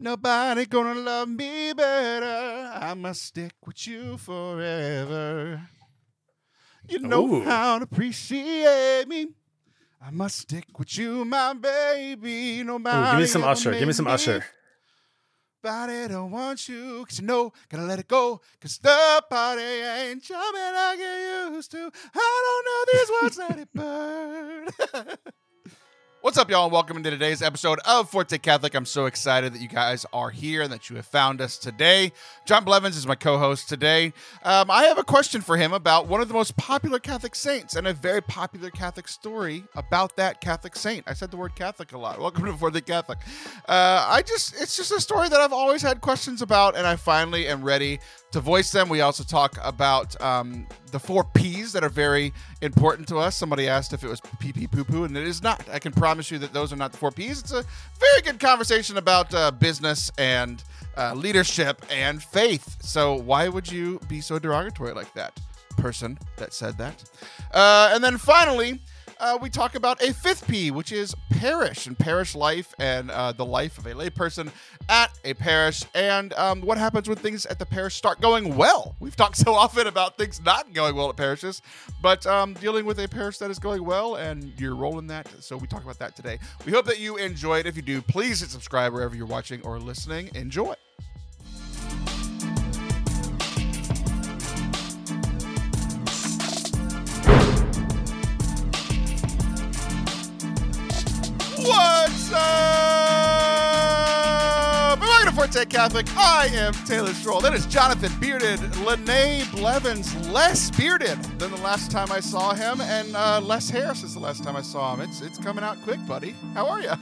Nobody gonna love me better. I must stick with you forever. You know Ooh. how to appreciate me. I must stick with you, my baby. Ooh, Nobody give me some Usher. Give me some Usher. Body don't want you, cause you know, gotta let it go, cause the party ain't jumping I get used to. I don't know these words, let it burn. What's up, y'all, and welcome into today's episode of Forte Catholic. I'm so excited that you guys are here and that you have found us today. John Blevins is my co host today. Um, I have a question for him about one of the most popular Catholic saints and a very popular Catholic story about that Catholic saint. I said the word Catholic a lot. Welcome to Forte Catholic. Uh, I just, it's just a story that I've always had questions about, and I finally am ready to voice them. We also talk about um, the four P's that are very important to us. Somebody asked if it was pee pee poo poo, and it is not. I can promise you that those are not the four P's. It's a very good conversation about uh, business and uh, leadership and faith. So, why would you be so derogatory like that, person that said that? Uh, and then finally, uh, we talk about a fifth P, which is parish and parish life and uh, the life of a layperson at a parish and um, what happens when things at the parish start going well. We've talked so often about things not going well at parishes, but um, dealing with a parish that is going well and your role in that. So we talk about that today. We hope that you enjoy it. If you do, please hit subscribe wherever you're watching or listening. Enjoy. Welcome to Forte Catholic. I am Taylor Stroll. That is Jonathan Bearded. Lene Blevins, less bearded than the last time I saw him, and uh, less hair since the last time I saw him. It's it's coming out quick, buddy. How are you?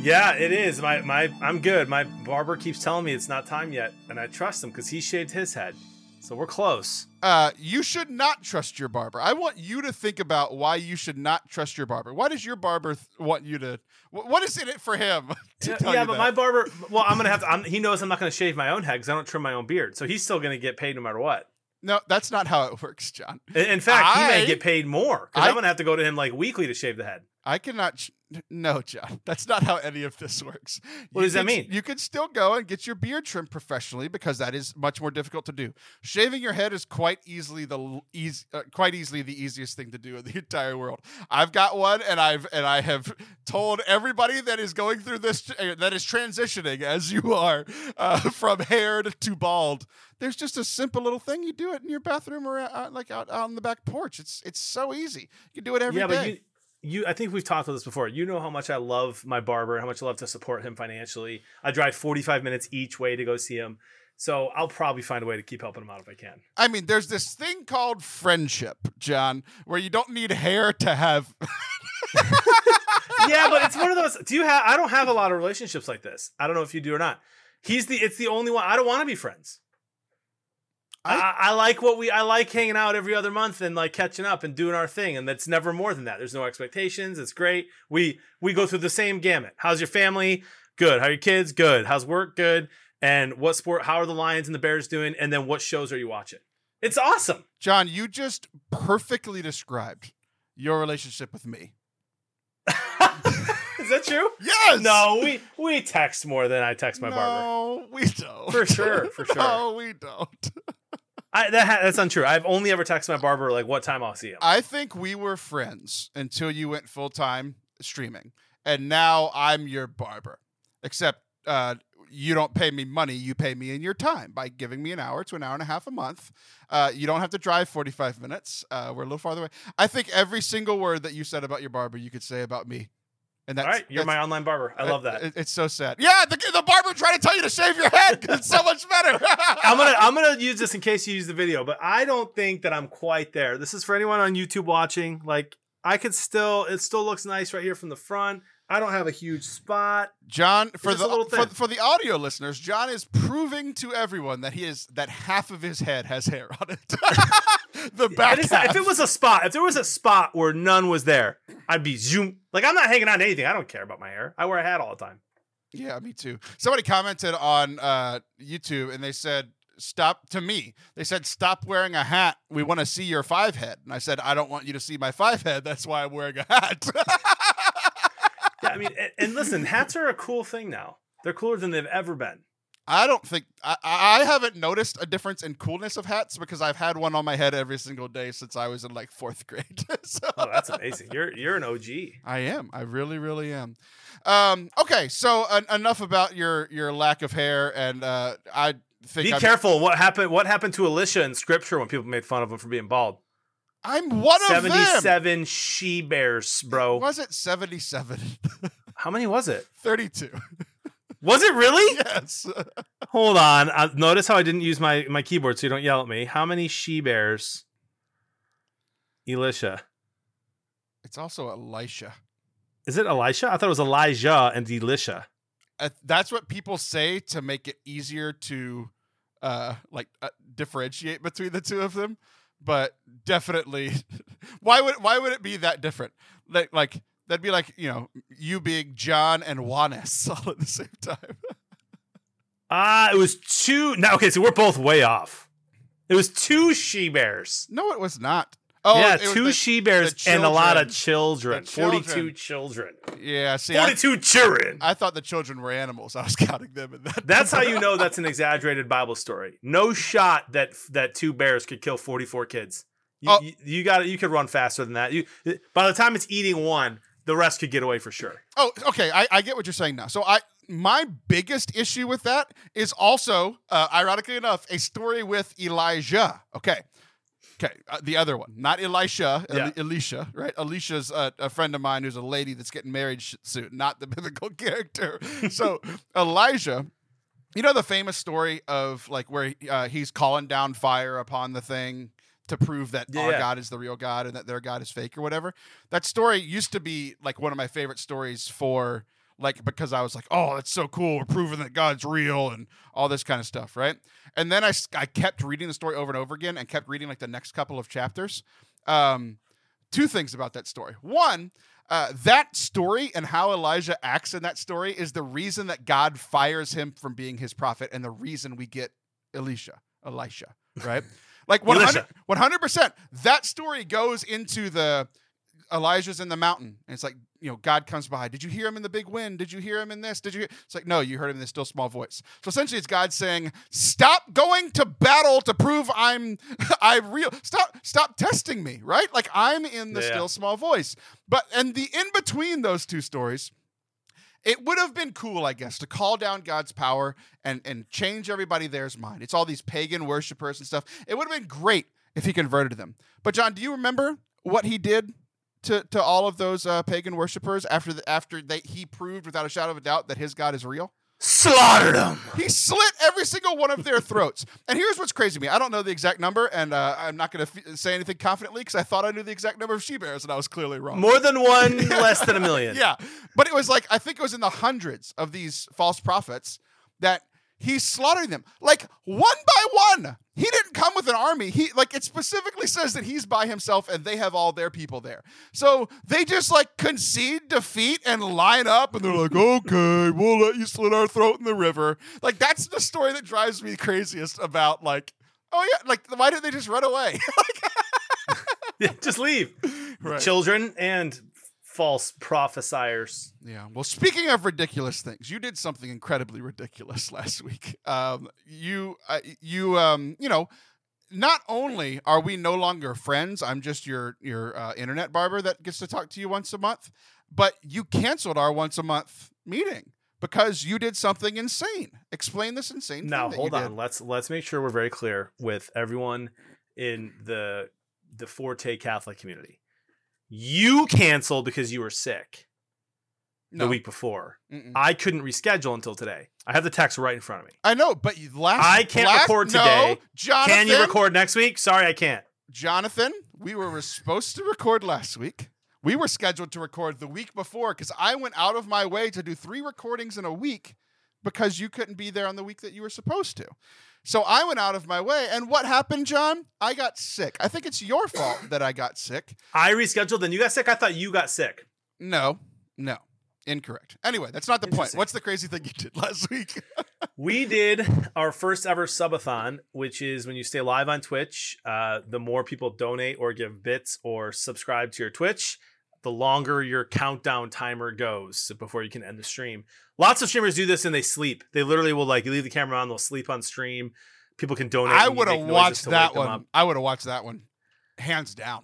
Yeah, it is. My my I'm good. My barber keeps telling me it's not time yet, and I trust him because he shaved his head. So we're close. Uh, you should not trust your barber. I want you to think about why you should not trust your barber. Why does your barber th- want you to? wh- What is in it for him? Yeah, yeah, but that? my barber. Well, I'm gonna have to. I'm, he knows I'm not gonna shave my own head because I don't trim my own beard. So he's still gonna get paid no matter what. no, that's not how it works, John. In, in fact, he may get paid more because I'm gonna have to go to him like weekly to shave the head. I cannot. Ch- no, John. That's not how any of this works. What You does that mean? You can still go and get your beard trimmed professionally because that is much more difficult to do. Shaving your head is quite easily the l- eas- uh, quite easily the easiest thing to do in the entire world. I've got one, and I've and I have told everybody that is going through this uh, that is transitioning as you are uh, from haired to bald. There's just a simple little thing you do it in your bathroom or uh, like out, out on the back porch. It's it's so easy. You can do it every day. yeah, but you, I think we've talked about this before. You know how much I love my barber, how much I love to support him financially. I drive 45 minutes each way to go see him. So I'll probably find a way to keep helping him out if I can. I mean, there's this thing called friendship, John, where you don't need hair to have. yeah, but it's one of those. Do you have? I don't have a lot of relationships like this. I don't know if you do or not. He's the. It's the only one. I don't want to be friends. I, I- like what we. I like hanging out every other month and like catching up and doing our thing, and that's never more than that. There's no expectations. It's great. We we go through the same gamut. How's your family? Good. How are your kids? Good. How's work? Good. And what sport? How are the Lions and the Bears doing? And then what shows are you watching? It's awesome. John, you just perfectly described your relationship with me. Is that true? Yes. No, we we text more than I text my no, barber. No, we don't. For sure, for sure. No, we don't. I, that ha- that's untrue. I've only ever texted my barber like what time I'll see him. I think we were friends until you went full time streaming, and now I'm your barber. Except uh, you don't pay me money; you pay me in your time by giving me an hour to an hour and a half a month. Uh, you don't have to drive 45 minutes. Uh, we're a little farther away. I think every single word that you said about your barber, you could say about me. And that's, All right, you're that's- my online barber. I love that. it- it's so sad. Yeah, the, the barber tried to tell you to shave your head 'cause it's so much better. I'm gonna I'm gonna use this in case you use the video, but I don't think that I'm quite there. This is for anyone on YouTube watching. Like I could still, it still looks nice right here from the front. I don't have a huge spot. John, for the for, for the audio listeners, John is proving to everyone that he is that half of his head has hair on it. the back And half. not- if it was a spot, if there was a spot where none was there, I'd be zoom. Like I'm not hanging on to anything. I don't care about my hair. I wear a hat all the time. yeah, me too. Somebody commented on uh, YouTube and they said. Stop to me. They said, Stop wearing a hat. We want to see your five head. And I said, I don't want you to see my five head. That's why I'm wearing a hat. Yeah, I mean, and, and listen, hats are a cool thing now. They're cooler than they've ever been. I don't think I, I haven't noticed a difference in coolness of hats because I've had one on my head every single day since I was in like fourth grade. so, Oh, that's amazing. You're you're an OG. I am. I really, really am. Um, okay, so en- enough about your your lack of hair, and uh, I think Be I'm, careful. What happened? What happened to Elisha in Scripture when people made fun of him for being bald? I'm one of them. Seventy-seven she bears, bro. Was it 77? How many was it? 32. Was it really? yes. Hold on. Uh, notice how I didn't use my my keyboard, so you don't yell at me. How many she bears? Elisha. It's also Elisha. Is it Elisha? I thought it was Elijah and Elisha. Uh, that's what people say to make it easier to uh like uh, differentiate between the two of them but definitely why would why would it be that different like like that'd be like you know you being john and juanes all at the same time Ah, it was two. No, okay, so we're both way off. It was two she bears. no it was not oh yeah, two the- she bears and a lot of children. children. Forty-two children. yeah see I, Forty-two children. I thought the children were animals i was counting them in that That's how you know that's an exaggerated Bible story. No shot that that two bears could kill 44 kids. You, Oh. you, you got You could run faster than that. You by the time it's eating one, the rest could get away for sure. Oh, okay. I, I get what you're saying now. So I my biggest issue with that is also, uh, ironically enough, a story with Elijah. Okay. Okay, uh, the other one, not Elisha, Eli- Yeah. Elisha, right? Alicia's a, a friend of mine who's a lady that's getting married soon, not the biblical character. So Elijah, you know the famous story of like where uh, he's calling down fire upon the thing to prove that our God is the real God and that their God is fake or whatever. That story used to be like one of my favorite stories for like because I was like, oh, that's so cool. We're proving that God's real and all this kind of stuff, right? And then I, I kept reading the story over and over again and kept reading like the next couple of chapters. Um, two things about that story. One, uh, that story and how Elijah acts in that story is the reason that God fires him from being his prophet and the reason we get Elisha, Elisha, right? Like 100, 100%. That story goes into the Elijah's in the mountain. And it's like, you know, God comes by. Did you hear him in the big wind? Did you hear him in this? Did you? Hear? It's like, no, you heard him in this still small voice. So essentially, it's God saying, stop going to battle to prove I'm, I'm real. Stop, stop testing me, right? Like I'm in the Yeah. still small voice. But, and the in between those two stories, it would have been cool, I guess, to call down God's power and and change everybody there's mind. It's all these pagan worshipers and stuff. It would have been great if he converted them. But John, do you remember what he did to to all of those uh, pagan worshipers after the, after they he proved without a shadow of a doubt that his God is real? Slaughtered them. He slit every single one of their throats. And here's what's crazy to me. I don't know the exact number, and uh, I'm not going to f- say anything confidently because I thought I knew the exact number of she bears, and I was clearly wrong. More than one, less than a million. Yeah. But it was like, I think it was in the hundreds of these false prophets that he's slaughtering them. Like one by one. He didn't come with an army. He like it specifically says that he's by himself and they have all their people there. So they just like concede defeat and line up and they're like, okay, we'll let you slit our throat in the river. Like that's the story that drives me craziest about like, oh yeah, like why didn't they just run away? Yeah, Just leave. right. Children and false prophesiers. Yeah. Well, speaking of ridiculous things, you did something incredibly ridiculous last week. Um, you, uh, you, um, you know, not only are we no longer friends, I'm just your your uh, internet barber that gets to talk to you once a month, but you canceled our once a month meeting because you did something insane. Explain this insane. Now, hold on. did. Let's let's make sure we're very clear with everyone in the the Forte Catholic community. You canceled because you were sick No. the week before. Mm-mm. I couldn't reschedule until today. I have the text right in front of me. I know, but last I can't last- record no, today. Jonathan, Can you record next week? Sorry, I can't. Jonathan, we were supposed to record last week. We were scheduled to record the week before because I went out of my way to do three recordings in a week because you couldn't be there on the week that you were supposed to. So I went out of my way. And what happened, John? I got sick. I think it's your fault that I got sick. I rescheduled and you got sick. I thought you got sick. No, no, incorrect. Anyway, that's not the point. What's the crazy thing you did last week? We did our first ever subathon, which is when you stay live on Twitch. Uh, the more people donate or give bits or subscribe to your Twitch, the longer your countdown timer goes before you can end the stream. Lots of streamers do this and they sleep. They literally will like leave the camera on, they'll sleep on stream. People can donate. I would have watched that one. I would have watched that one, hands down.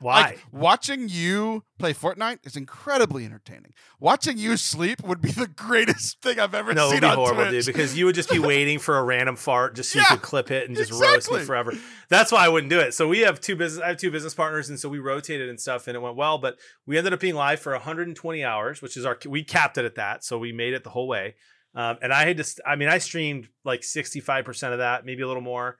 Why? Like watching you play Fortnite is incredibly entertaining. Watching you sleep would be the greatest thing I've ever no, it seen would be on horrible, Twitch. dude, because you would just be waiting for a random fart just so Yeah, you could clip it and just roast exactly. me forever. That's why I wouldn't do it. So we have two business I have two business partners, and so we rotated and stuff, and it went well. But we ended up being live for 120 hours, which is our we capped it at that, so we made it the whole way. Um, and I had to, I mean, I streamed like 65% of that, maybe a little more,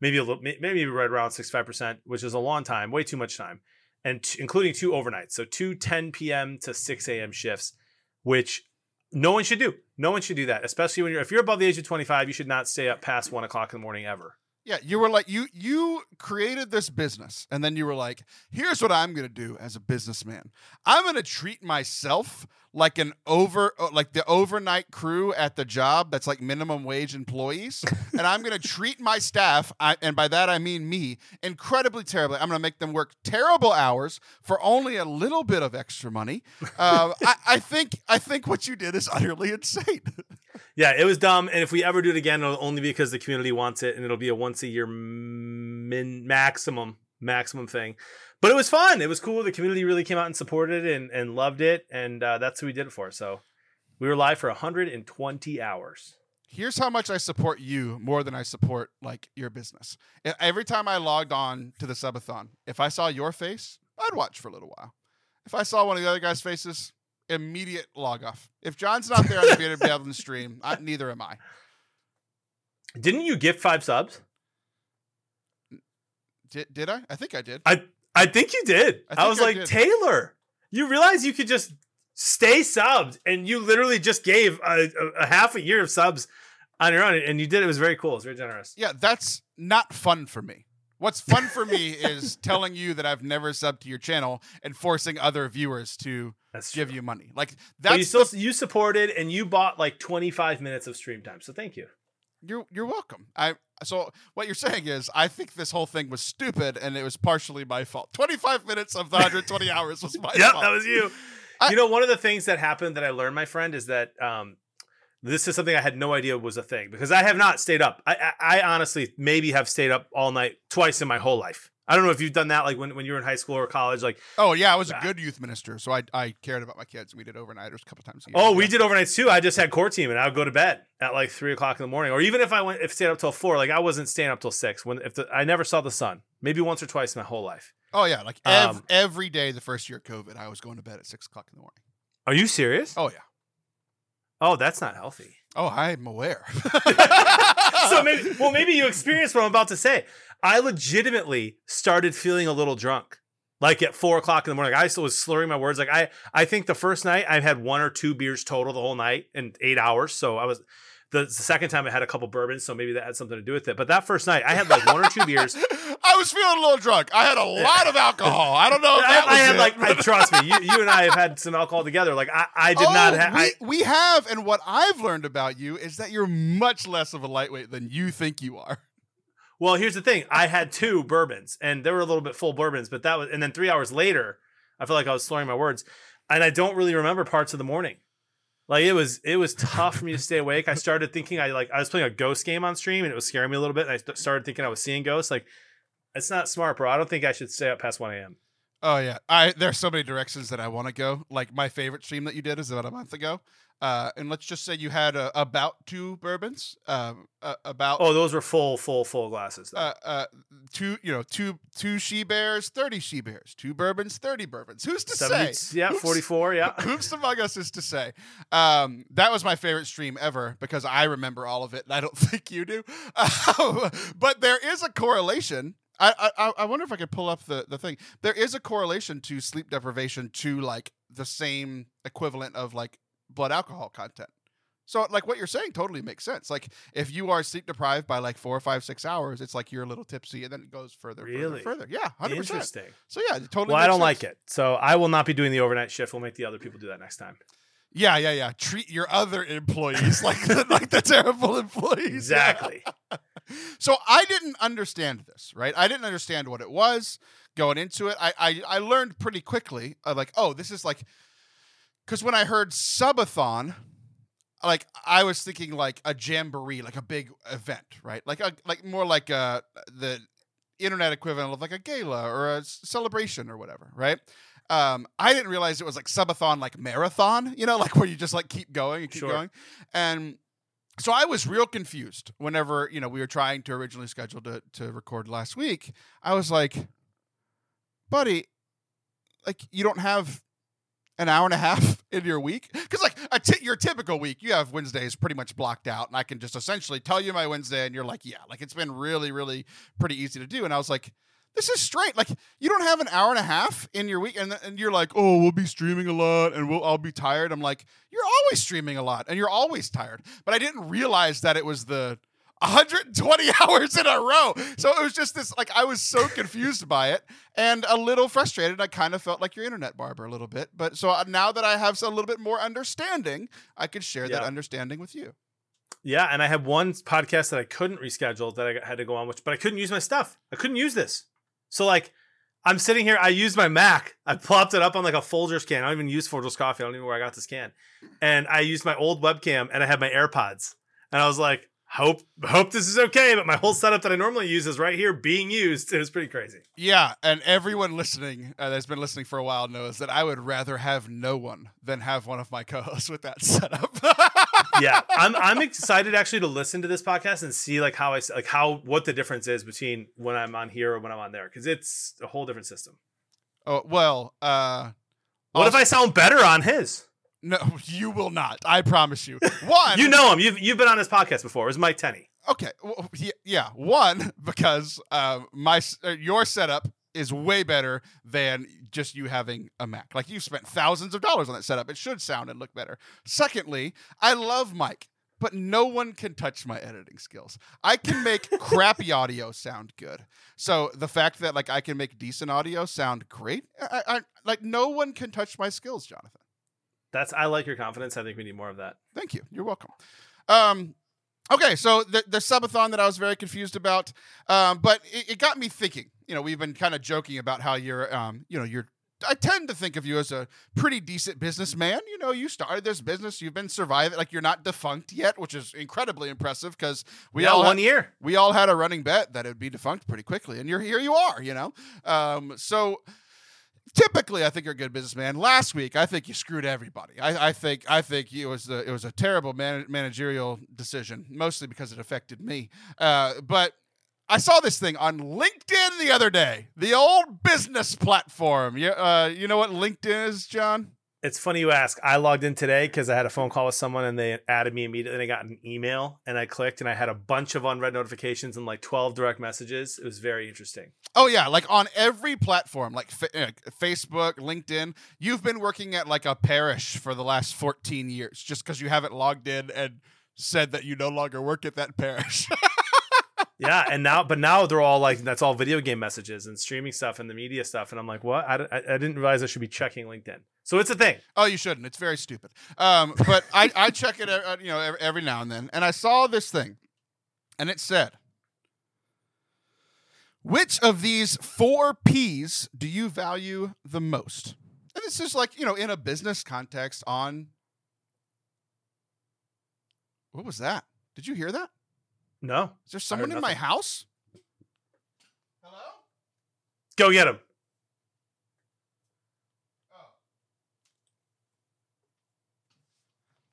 maybe a little, maybe right around 65%, which is a long time, way too much time, and t- including two overnights, so two 10 p.m. to 6 a.m. shifts, which no one should do. No one should do that, especially when you're if you're above the age of 25, you should not stay up past one o'clock in the morning ever. Yeah, you were like you you created this business and then you were like, here's what I'm going to do as a businessman. I'm going to treat myself like an over uh, like the overnight crew at the job that's like minimum wage employees and I'm going to treat my staff I, and by that I mean me incredibly terribly. I'm going to make them work terrible hours for only a little bit of extra money. Uh, I, I think I think what you did is utterly insane. Yeah, it was dumb. And if we ever do it again, it'll only be because the community wants it, and it'll be a once a year min maximum maximum thing. But it was fun. It was cool. The community really came out and supported it and, and loved it, and uh, that's who we did it for. So we were live for 120 hours. here's how much I support you more than I support like your business. Every time I logged on to the subathon, if I saw your face, I'd watch for a little while. If I saw one of the other guys' faces, immediate log off. If John's not there on the bearded Blevins stream, I, neither am I. Didn't you gift five subs? Did, did I? I think I did. I I think you did. I I, was I like did. Taylor. You realize you could just stay subbed, and you literally just gave a, a, a half a year of subs on your own, and you did. It was very cool. It was very generous. Yeah, that's not fun for me. What's fun for me is telling you that I've never subbed to your channel and forcing other viewers to That's give true. you money. Like But you that's still the- you supported and you bought like 25 minutes of stream time. So thank you. You're you're welcome. I so what you're saying is I think this whole thing was stupid and it was partially my fault. 25 minutes of the 120 hours was my Yep, fault. that was you. I- you know, one of the things that happened that I learned, my friend, is that um, this is something I had no idea was a thing because I have not stayed up. I, I, I honestly maybe have stayed up all night twice in my whole life. I don't know if you've done that, like when, when you were in high school or college. Like, oh yeah, I was a good youth minister, so I I cared about my kids. We did overnighters a couple times a year. oh, we did overnights too. I just had core team and I would go to bed at like three o'clock in the morning, or even if I went if stayed up till four, like I wasn't staying up till six. When if the, I never saw the sun, maybe once or twice in my whole life. Oh yeah, like ev- Um, every day the first year of COVID, I was going to bed at six o'clock in the morning. Are you serious? Oh yeah. Oh, that's not healthy. Oh, I'm aware. so maybe well maybe you experienced what I'm about to say. I legitimately started feeling a little drunk. Like at four o'clock in the morning. I still was slurring my words. Like I I think the first night I had one or two beers total the whole night in eight hours. So I was the, the second time I had a couple bourbons, so maybe that had something to do with it. But that first night I had like one or two beers. I was feeling a little drunk. I had a lot of alcohol. I don't know if I, that was I had it, like I, trust me, you, you and I have had some alcohol together. Like I, I did not Oh, have We, we have, and what I've learned about you is that you're much less of a lightweight than you think you are. Well, here's the thing. I had two bourbons and they were a little bit full bourbons, but that was and then three hours later, I felt like I was slurring my words. And I don't really remember parts of the morning. Like it was it was tough for me to stay awake. I started thinking I like I was playing a ghost game on stream and it was scaring me a little bit. And I st- started thinking I was seeing ghosts. Like it's not smart, bro. I don't think I should stay up past 1 a.m. Oh yeah, I there's so many directions that I want to go. Like my favorite stream that you did is about a month ago, uh, and let's just say you had uh, about two bourbons, um, uh, about Oh, those were full, full, full glasses. uh, uh, two, you know, two two she bears, thirty she bears, two bourbons, thirty bourbons. Who's to say? 70, yeah, Who's- 44, yeah. Who's among us is to say? Um, that was my favorite stream ever because I remember all of it, and I don't think you do. Um, but there is a correlation. I, I I wonder if I could pull up the the thing. There is a correlation to sleep deprivation to like the same equivalent of like blood alcohol content. So like what you're saying totally makes sense. Like if you are sleep deprived by like four, five, six hours, it's like you're a little tipsy, and then it goes further, Really? further, further. Yeah, hundred percent. Interesting. So yeah, totally. Well, I don't sense. like it. So I will not be doing the overnight shift. We'll make the other people do that next time. Yeah, yeah, yeah. Treat your other employees like the, like the terrible employees. Exactly. So I didn't understand this, right? I didn't understand what it was going into it. I I, I learned pretty quickly. Uh, like, oh, this is like, because when I heard subathon, like I was thinking like a jamboree, like a big event, right? Like a like more like uh the internet equivalent of like a gala or a celebration or whatever, right? Um, I didn't realize it was like subathon, like marathon, you know, like where you just like keep going and keep Sure. going, and so I was real confused whenever you know we were trying to originally schedule to to record last week. I was like, buddy, like you don't have an hour and a half in your week? Because like a t- your typical week you have wednesdays pretty much blocked out and i can just essentially tell you my wednesday and you're like yeah like it's been really really pretty easy to do. And i was like this is straight like you don't have an hour and a half in your week and, and you're like oh we'll be streaming a lot and we'll i'll be tired. I'm like you're always streaming a lot and you're always tired. But i didn't realize that it was the 120 hours in a row. So it was just this like I was so confused by it and a little frustrated. I kind of felt like your internet barber a little bit. But so uh, now that I have a little bit more understanding, I could share that understanding with you. Yeah, and I had one podcast that I couldn't reschedule that I had to go on, which but I couldn't use my stuff. I couldn't use this. So like I'm sitting here, I used my Mac. I plopped it up on like a Folgers can. I don't even use Folgers coffee. I don't even know where I got this can. And I used my old webcam and I had my AirPods. And I was like, hope hope this is okay. But my whole setup that I normally use is right here being used. It was pretty crazy. Yeah, and everyone listening uh, that's been listening for a while knows that I would rather have no one than have one of my co-hosts with that setup. yeah, I'm I'm excited actually to listen to this podcast and see like how i like how what the difference is between when I'm on here or when I'm on there because it's a whole different system. oh well, uh, What if I sound better on his? No, you will not. I promise you. One, You know him. You've you've been on his podcast before. It was Mike Tenney. Okay, well, yeah. One because uh, my uh, your setup is way better than just you having a Mac. Like you spent thousands of dollars on that setup. It should sound and look better. Secondly, I love Mike, but no one can touch my editing skills. I can make crappy audio sound good. So the fact that like I can make decent audio sound great, I, I like no one can touch my skills, Jonathan. That's I like your confidence. I think we need more of that. Thank you. You're welcome. Um, okay, so the the subathon that I was very confused about, um, but it, it got me thinking. You know, we've been kind of joking about how you're, um, you know, you're. I tend to think of you as a pretty decent businessman. You know, you started this business, you've been surviving, like you're not defunct yet, which is incredibly impressive because we yeah, all one had, year. we all had a running bet that it would be defunct pretty quickly, and you're here. You are, you know. Um, so typically, I think you're a good businessman. Last week, I think you screwed everybody. I, I think I think it was the, it was a terrible man, managerial decision, mostly because it affected me. Uh, but I saw this thing on LinkedIn the other day, the old business platform. You, uh, you know what LinkedIn is, John? It's funny you ask. I logged in today because I had a phone call with someone and they added me immediately. And I got an email and I clicked and I had a bunch of unread notifications and like 12 direct messages. It was very interesting. Oh yeah, like on every platform, like uh, Facebook, LinkedIn, you've been working at like a parish for the last 14 years just because you haven't logged in and said that you no longer work at that parish. Yeah. And now, but now they're all like, that's all video game messages and streaming stuff and the media stuff. And I'm like, what? I, I, I didn't realize I should be checking LinkedIn. So it's a thing. oh, you shouldn't. It's very stupid. Um, but I, I check it, uh, you know, every, every now and then, and I saw this thing, and it said, "Which of these four P's do you value the most?" And this is like, you know, in a business context. On what was that? Did you hear that? No. Is there someone in my house? Hello? Go get him. Oh.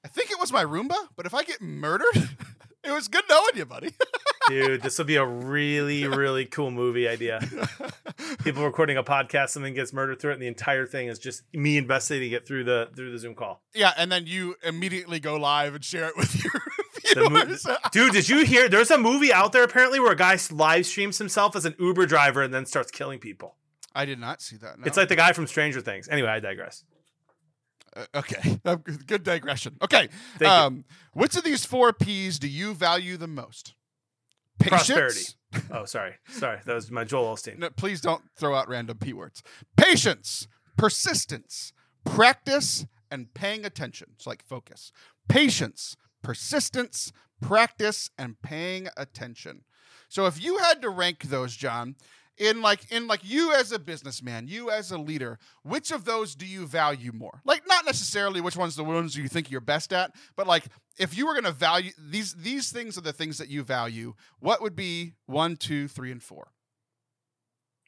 I think it was my Roomba, but if I get murdered, it was good knowing you, buddy. Dude, this would be a really, really cool movie idea. People recording a podcast, something gets murdered through it, and the entire thing is just me investigating it through the through the Zoom call. yeah, and then you immediately go live and share it with your The mo-. Dude, did you hear? There's a movie out there apparently where a guy live streams himself as an Uber driver and then starts killing people. I did not see that. No. It's like the guy from Stranger Things. Anyway, I digress. Uh, okay, Uh, good digression. Okay, Thank you. um, which of these four P's do you value the most? Patience. Prosperity. Oh, sorry, sorry. That was my Joel Osteen. No, please don't throw out random P words. Patience, persistence, practice, and paying attention. It's like focus. Patience, persistence, practice, and paying attention. So if you had to rank those, John, in like in like you as a businessman, you as a leader, which of those do you value more? Like not necessarily which one's the ones you think you're best at, but like if you were going to value these these things are the things that you value. What would be one, two, three, and four?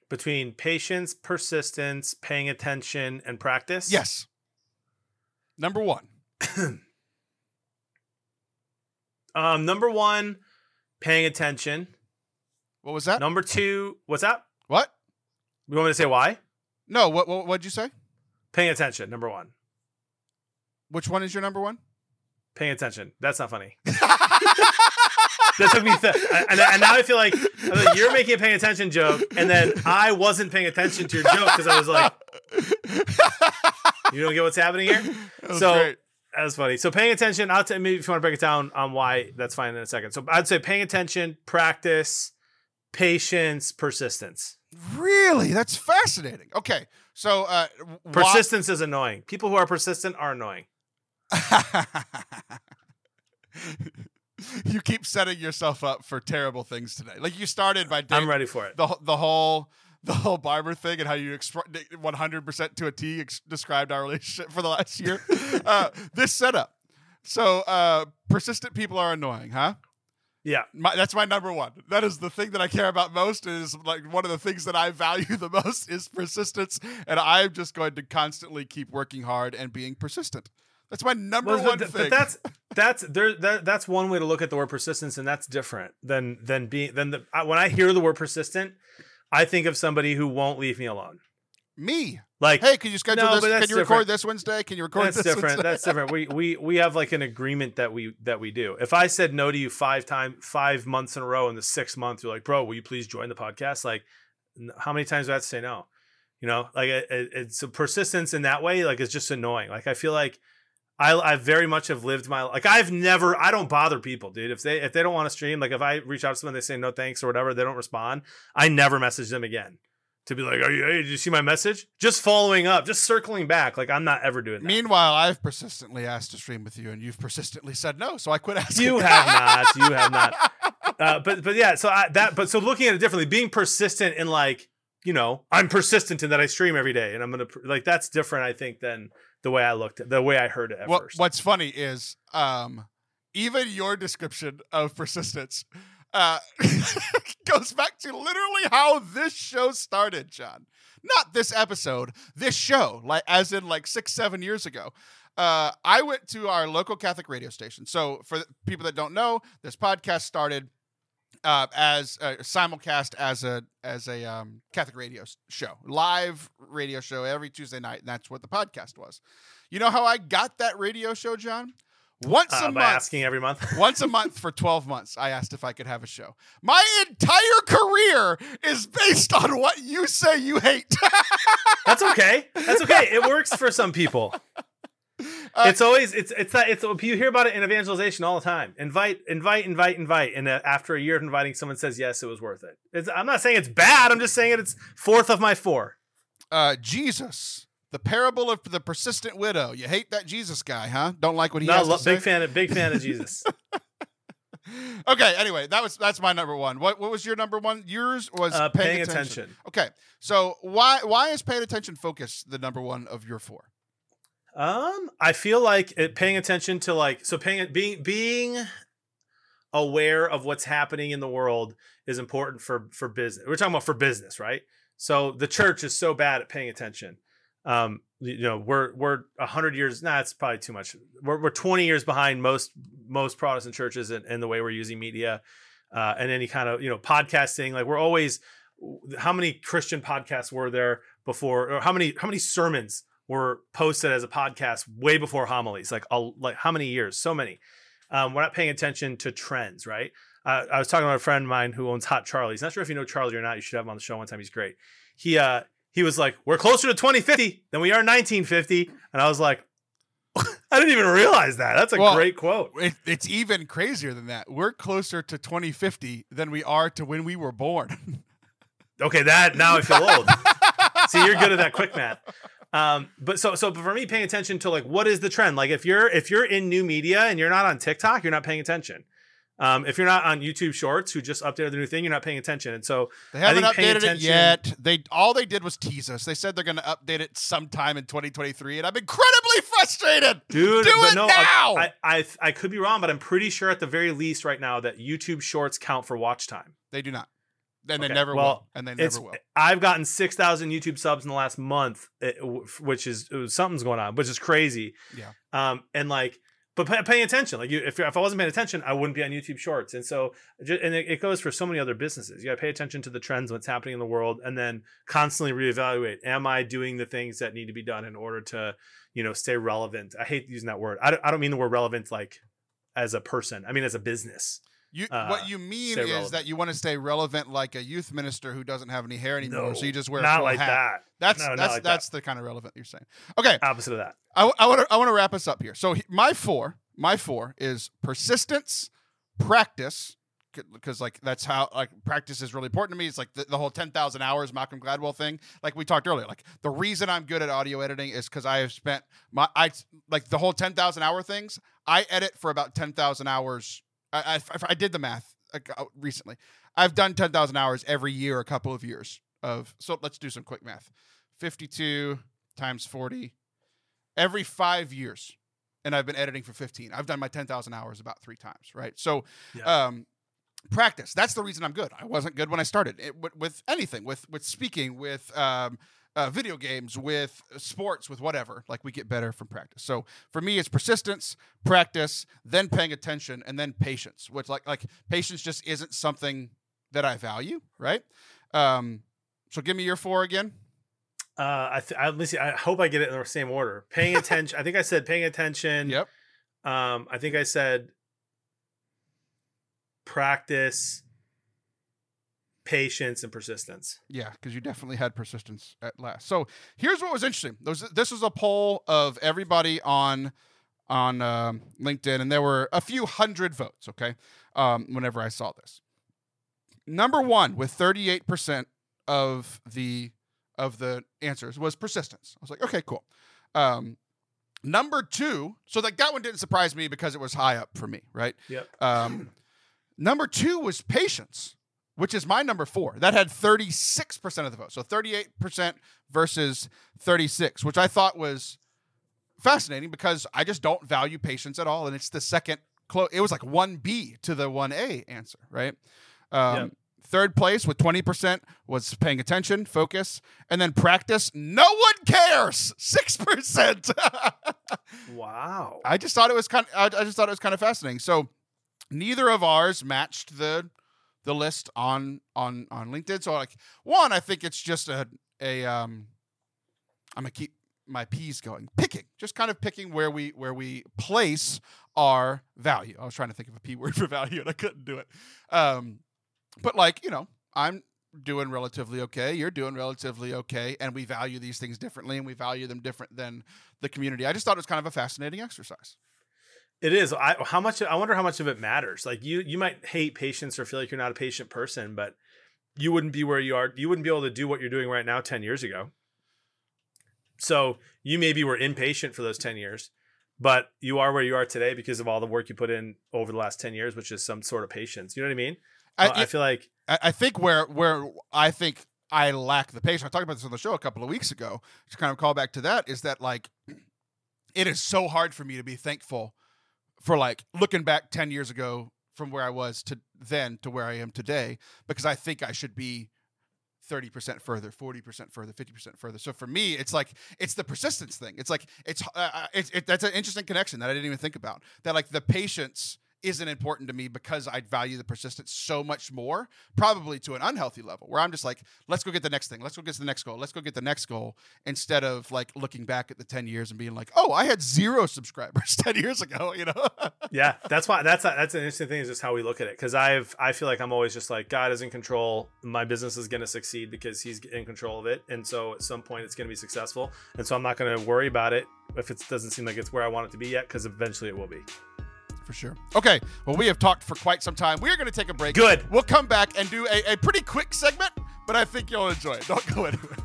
Between patience, persistence, paying attention, and practice. Yes. Number one. Um, number one, paying attention. What was that? Number two, what's that? What? You want me to say why? No. What? What? What'd you say? Paying attention. Number one. Which one is your number one? Paying attention. That's not funny. that took me, th- and, and now I feel like, I like, you're making a paying attention joke, and then I wasn't paying attention to your joke because I was like, you don't get what's happening here. So- great. That's funny. So paying attention. I'll tell maybe if you want to break it down on why. That's fine in a second. So I'd say paying attention, practice, patience, persistence. Really, that's fascinating. Okay, so uh, why- Persistence is annoying. People who are persistent are annoying. you keep setting yourself up for terrible things today. Like you started by I'm ready for it. the the whole the whole barber thing and how you one hundred percent to a T ex- described our relationship for the last year. uh, this setup. So uh, persistent people are annoying, huh? Yeah. My, that's my number one. That is the thing that I care about most. Is like one of the things that I value the most is persistence, and I'm just going to constantly keep working hard and being persistent. That's my number Well, one but, thing. but that's that's there that, that's one way to look at the word persistence, and that's different than than being than the I- when I hear the word persistent, I think of somebody who won't leave me alone. me. Like Hey, can you schedule No, this? Can you record this Wednesday? Can you record that's this? different. Wednesday? That's different. We we we have like an agreement that we that we do. If I said no to you five time five months in a row, in the sixth month, you're like, bro, will you please join the podcast? Like, how many times do I have to say no? You know, like it, it- it's a persistence in that way. Like it's just annoying. Like I feel like I I very much have lived my like I've never I don't bother people, dude. If they if they don't want to stream, like if I reach out to someone, they say no thanks or whatever, they don't respond. I never message them again. To be like, are you? Hey, did you see my message? Just following up, just circling back. Like I'm not ever doing that. Meanwhile, I've persistently asked to stream with you, and you've persistently said no. So I quit asking. You have not. You have not. Uh, but but yeah. So I, that. But so looking at it differently, being persistent in like you know, I'm persistent in that I stream every day, and I'm gonna like that's different. I think than the way I looked at the way I heard it at what, first. What's funny is um, even your description of persistence uh, goes back to literally how this show started, John. Not this episode, this show, like as in like six, seven years ago. Uh, I went to our local Catholic radio station. So, for people that don't know, this podcast started uh, as a simulcast as a as a um, Catholic radio show, live radio show every Tuesday night, and that's what the podcast was. You know how I got that radio show, John? Once uh, a month. asking every month. Once a month for 12 months, I asked if I could have a show. My entire career is based on what you say you hate. That's okay. That's okay. It works for some people. Uh, it's always it's it's that it's you hear about it in evangelization all the time. Invite, invite, invite, invite, and uh, after a year of inviting, someone says yes, it was worth it. It's, I'm not saying it's bad. I'm just saying it, it's fourth of my four. uh, Jesus, the parable of the persistent widow. You hate that Jesus guy, huh? Don't like what he No, has lo- to say? big fan of big fan of Jesus. okay, anyway, that was that's my number one. What what was your number one? Yours was Uh, paying, paying attention. attention. Okay, so why why is paying attention focus the number one of your four? Um, I feel like it, paying attention to like so paying being being aware of what's happening in the world is important for for business. We're talking about for business, right? So the church is so bad at paying attention. Um, you know, we're we're hundred years. Nah, it's probably too much. We're we're twenty years behind most most Protestant churches in, in the way we're using media uh, and any kind of you know podcasting. Like we're always. How many Christian podcasts were there before? Or how many how many sermons were posted as a podcast way before homilies? Like a, like how many years? So many. Um, we're not paying attention to trends, right? Uh, I was talking about a friend of mine who owns Hot Charlie's. Not sure if you know Charlie or not. You should have him on the show one time. He's great. He uh he was like, "We're closer to 2050 than we are 1950," and I was like, "I didn't even realize that." That's a Well, great quote. It, it's even crazier than that. We're closer to 2050 than we are to when we were born. Okay, that now I feel old. See, you're good at that quick math. Um, but so so for me, paying attention to like what is the trend? Like if you're if you're in new media and you're not on TikTok, you're not paying attention. Um, if you're not on YouTube Shorts, who just updated the new thing, you're not paying attention. And so They haven't updated it yet. They all they did was tease us. They said they're going to update it sometime in 2023, and I'm incredibly frustrated. dude Do it no, now! I, I I could be wrong but i'm pretty sure at the very least right now that youtube shorts count for watch time They do not, and they never well, will, and they never will. i've gotten 6000 youtube subs in the last month which is something's going on which is crazy. Yeah. um and like but pay, paying attention. Like you, if, if i wasn't paying attention i wouldn't be on youtube shorts. And so and it, it goes for so many other businesses. You got to pay attention to the trends what's happening in the world and then constantly reevaluate am i doing the things that need to be done in order to you know stay relevant? I hate using that word. I don't, I don't mean the word relevant like as a person. I mean as a business You, uh, what you mean is relevant. that you want to stay relevant, like a youth minister who doesn't have any hair anymore, so you just wear a not full like hat. that That's No, that's like that. that's the kind of relevant you're saying. Okay, opposite of that I, want to I want to wrap us up here. So he- my four, my four is persistence, practice, because like that's how like practice is really important to me. It's like the, the whole ten thousand hours Malcolm Gladwell thing. Like we talked earlier, like the reason I'm good at audio editing is because I have spent my I like the whole ten thousand hour things. I edit for about ten thousand hours. I, I I did the math uh, recently. I've done ten thousand hours every year, a couple of years of. So let's do some quick math. Fifty two times forty every five years and i've been editing for 15 i've done my 10000 hours about three times right so Yeah. um practice that's the reason i'm good i wasn't good when i started it, with, with anything with with speaking with um uh, video games with sports with whatever like we get better from practice. So for me it's persistence practice then paying attention and then patience which like like patience just isn't something that i value right? Um so give me your four again. Uh i th- I, let see i hope i get it in the same order. Paying attention i think i said paying attention. Yep. Um i think i said practice patience and persistence Yeah, because you definitely had persistence at last. So here's what was interesting. Those this was a poll of everybody on on um, LinkedIn, and there were a few hundred votes. Okay, um, whenever I saw this, number one with 38 percent of the of the answers was persistence. I was like, okay, cool. Um, number two, so like that one didn't surprise me because it was high up for me, right? yep Um, number two was patience, which is my number four. That had 36% of the vote. So 38% versus 36, which I thought was fascinating because I just don't value patience at all. And it's the second close. It was like 1B to the 1A answer, right? Um, Yep. Third place with 20% was paying attention, focus, and then practice. No one cares. 6%. wow I just thought it was kind. I, I just thought it was kind of fascinating. So neither of ours matched the the list on on on LinkedIn. So like one, I think it's just a a um. I'm gonna keep my P's going. Picking, just kind of picking where we where we place our value. I was trying to think of a P word for value and I couldn't do it. Um, but like you know, I'm doing relatively okay. You're doing relatively okay, and we value these things differently, and we value them different than the community. I just thought it was kind of a fascinating exercise. It is. I how much I wonder how much of it matters. Like you you might hate patience or feel like you're not a patient person, but you wouldn't be where you are. You wouldn't be able to do what you're doing right now 10 years ago. So you maybe were impatient for those 10 years, but you are where you are today because of all the work you put in over the last 10 years, which is some sort of patience. You know what I mean? I, Uh, I feel like I, I think where where I think I lack the patience. I talked about this on the show a couple of weeks ago. To kind of call back to that is that like it is so hard for me to be thankful for like looking back ten years ago from where I was to then to where I am today because I think I should be. 30% further 40% further 50% further so for me it's like it's the persistence thing it's like it's uh, uh, it's it, that's an interesting connection that i didn't even think about that like the patience isn't important to me because I value the persistence so much more, probably to an unhealthy level, where I'm just like, let's go get the next thing, let's go get the next goal, let's go get the next goal, instead of like looking back at the 10 years and being like, oh, I had zero subscribers 10 years ago, you know? yeah, that's why that's that's an interesting thing is just how we look at it. Because I've I feel like I'm always just like God is in control. My business is going to succeed because He's in control of it, and so at some point it's going to be successful. And so I'm not going to worry about it if it doesn't seem like it's where I want it to be yet, because eventually it will be. For sure. Okay, well, we have talked for quite some time. We are going to take a break. Good. We'll come back and do a, a pretty quick segment, but I think you'll enjoy it. Don't go anywhere.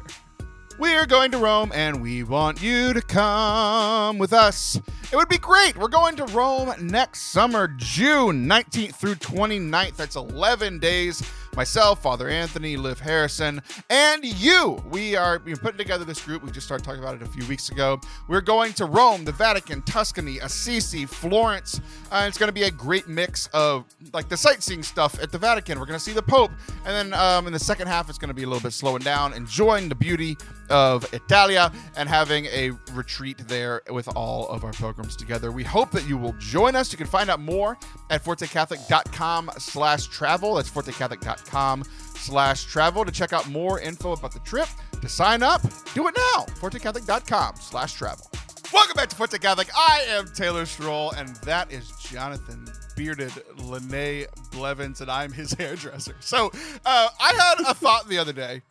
We're going to Rome and we want you to come with us. It would be great. We're going to Rome next summer, June 19th through 29th. That's 11 days. Myself, Father Anthony, Liv Harrison, and you. We are we're putting together this group. We just started talking about it a few weeks ago. We're going to Rome, the Vatican, Tuscany, Assisi, Florence. Uh, it's going to be a great mix of like the sightseeing stuff at the Vatican. We're going to see the Pope, and then um, in the second half, it's going to be a little bit slowing down, enjoying the beauty of Italia, and having a retreat there with all of our pilgrims together. We hope that you will join us. You can find out more at fortecatholic.com slash travel. That's fortecatholic.com slash travel to check out more info about the trip. To sign up, do it now. fortecatholic.com slash travel. Welcome back to Forte Catholic. I am Taylor Schroll, and that is Jonathan bearded Lene Blevins, and I'm his hairdresser. So uh, I had a thought the other day.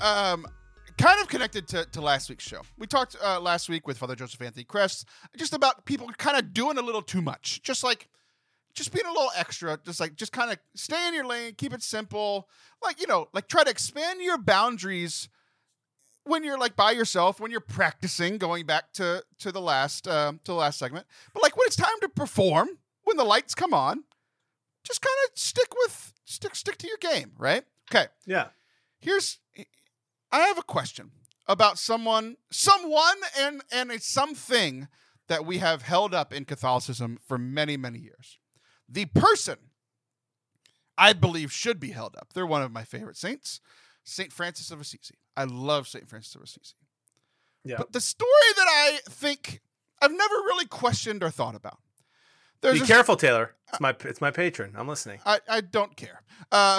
Um, kind of connected to, to last week's show. We talked uh, last week with Father Joseph Anthony Kress just about people kind of doing a little too much, just like just being a little extra, just like just kind of stay in your lane, keep it simple, like you know, like try to expand your boundaries when you're like by yourself, when you're practicing. Going back to to the last um, to the last segment, but like when it's time to perform, when the lights come on, just kind of stick with stick stick to your game, right? Okay. Yeah. Here's I have a question about someone, someone, and and it's something that we have held up in Catholicism for many, many years. The person I believe should be held up. They're one of my favorite saints, Saint Francis of Assisi. I love Saint Francis of Assisi. Yeah. But the story that I think I've never really questioned or thought about. Be a- careful, Taylor. It's my it's my patron. I'm listening. I, I don't care. Uh,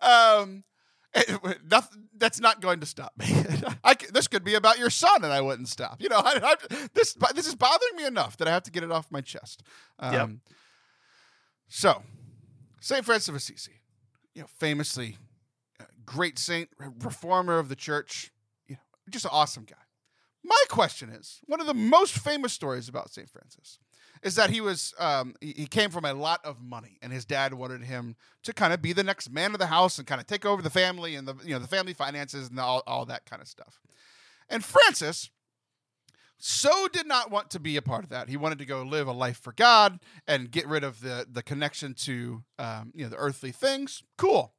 um, nothing, that's not going to stop me. I this could be about your son, and I wouldn't stop. You know, I, I, this this is bothering me enough that I have to get it off my chest. Um, Yep. So, Saint Francis of Assisi, you know, famously uh, great saint, reformer of the church, you know, just an awesome guy. My question is, one of the most famous stories about Saint Francis is that he was um, he, came from a lot of money, and his dad wanted him to kind of be the next man of the house and kind of take over the family and the you know the family finances and all, all that kind of stuff. And Francis so did not want to be a part of that. He wanted to go live a life for God and get rid of the the connection to um, you know the earthly things. Cool.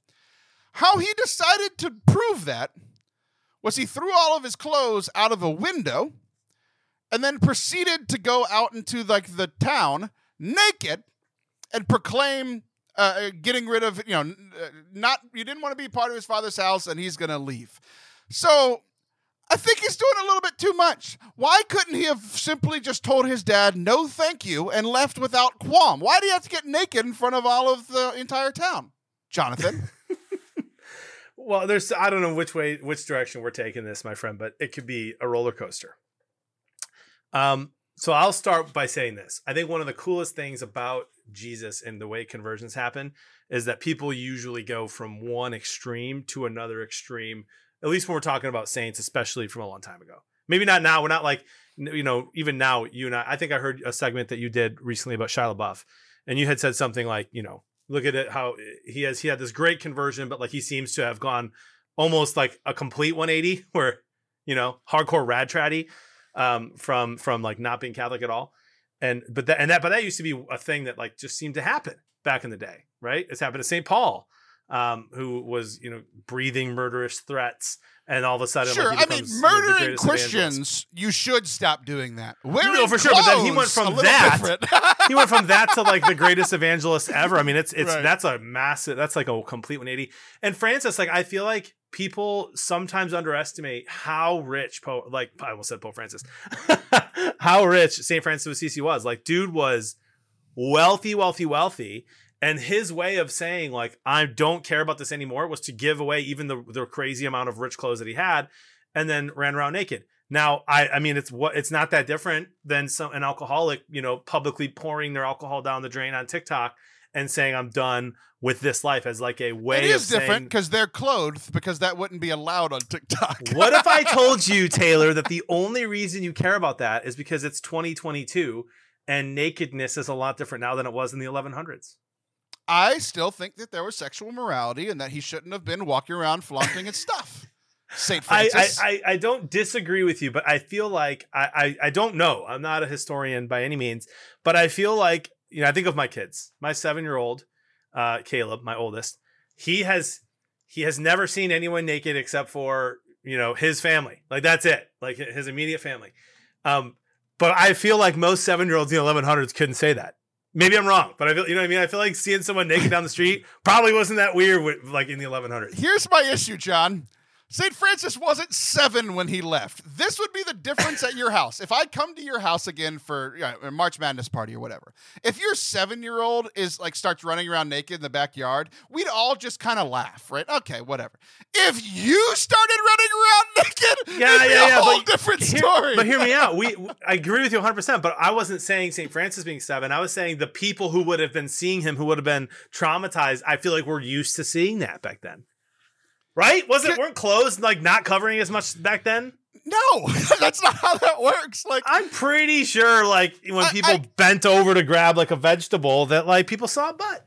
How he decided to prove that was he threw all of his clothes out of a window and then proceeded to go out into like the town naked and proclaim uh, getting rid of you know uh, not you didn't want to be part of his father's house and he's gonna leave. So i think he's doing a little bit too much. Why couldn't he have simply just told his dad no thank you and left without qualm? Why do you have to get naked in front of all of the entire town? Jonathan? Well, there's I don't know which way which direction we're taking this, my friend, but it could be a roller coaster. Um, so I'll start by saying this. I think one of the coolest things about Jesus and the way conversions happen is that people usually go from one extreme to another extreme. At least when we're talking about saints, especially from a long time ago. Maybe not now. We're not like you know even now. You and I. I think I heard a segment that you did recently about Shia LaBeouf, and you had said something like you know look at it how he has he had this great conversion, but like he seems to have gone almost like a complete 180 where you know hardcore rad traddy um, from from like not being Catholic at all. And but that and that but that used to be a thing that like just seemed to happen back in the day, right? It's happened to St. Paul, um, who was you know breathing murderous threats, and all of a sudden, sure like, i mean becomes, you know, murdering christians you should stop doing that Wearing No, for sure, but then he went from that- he went from that to like the greatest evangelist ever. I mean, it's it's Right. that's a massive that's like a complete 180. And Francis, like I feel like people sometimes underestimate how rich Pope like I almost said Pope Francis. how rich St. Francis of Assisi was. Like dude was wealthy, wealthy, wealthy. And his way of saying, like, I don't care about this anymore was to give away even the, the crazy amount of rich clothes that he had and then ran around naked. Now, I I mean it's what it's not that different than some an alcoholic, you know, publicly pouring their alcohol down the drain on TikTok and saying I'm done with this life as like a way it is different because they're clothed because that wouldn't be allowed on TikTok. what if I told you, Taylor, that the only reason you care about that is because it's 2022 and nakedness is a lot different now than it was in the 1100s? I still think that there was sexual morality and that he shouldn't have been walking around flaunting his stuff. Saint I, Francis. I, I, I don't disagree with you, but I feel like I, I, I don't know. I'm not a historian by any means, but I feel like, you know, I think of my kids. My seven year old, uh, Caleb, my oldest, he has he has never seen anyone naked except for, you know, his family. Like that's it. Like his immediate family. Um, but I feel like most seven year olds in the 1100s couldn't say that. Maybe I'm wrong, but I feel you know what I mean. I feel like seeing someone naked down the street probably wasn't that weird, with, like in the 1100s. Here's my issue, John. St. Francis wasn't seven when he left. This would be the difference at your house. If I come to your house again for you know, a March Madness party or whatever, if your seven year old is like starts running around naked in the backyard, we'd all just kind of laugh, right? Okay, whatever. If you started running around naked, Yeah, it'd be yeah, a yeah, whole but different Hear- story. but hear me out. We, I agree with you 100. percent But I wasn't saying St. Francis being seven. I was saying the people who would have been seeing him, who would have been traumatized. I feel like we're used to seeing that back then, right? Was it Yeah. weren't clothes like not covering as much back then? no, that's not how that works. Like, I'm pretty sure, like when I- people I- bent over to grab like a vegetable, that like people saw a butt.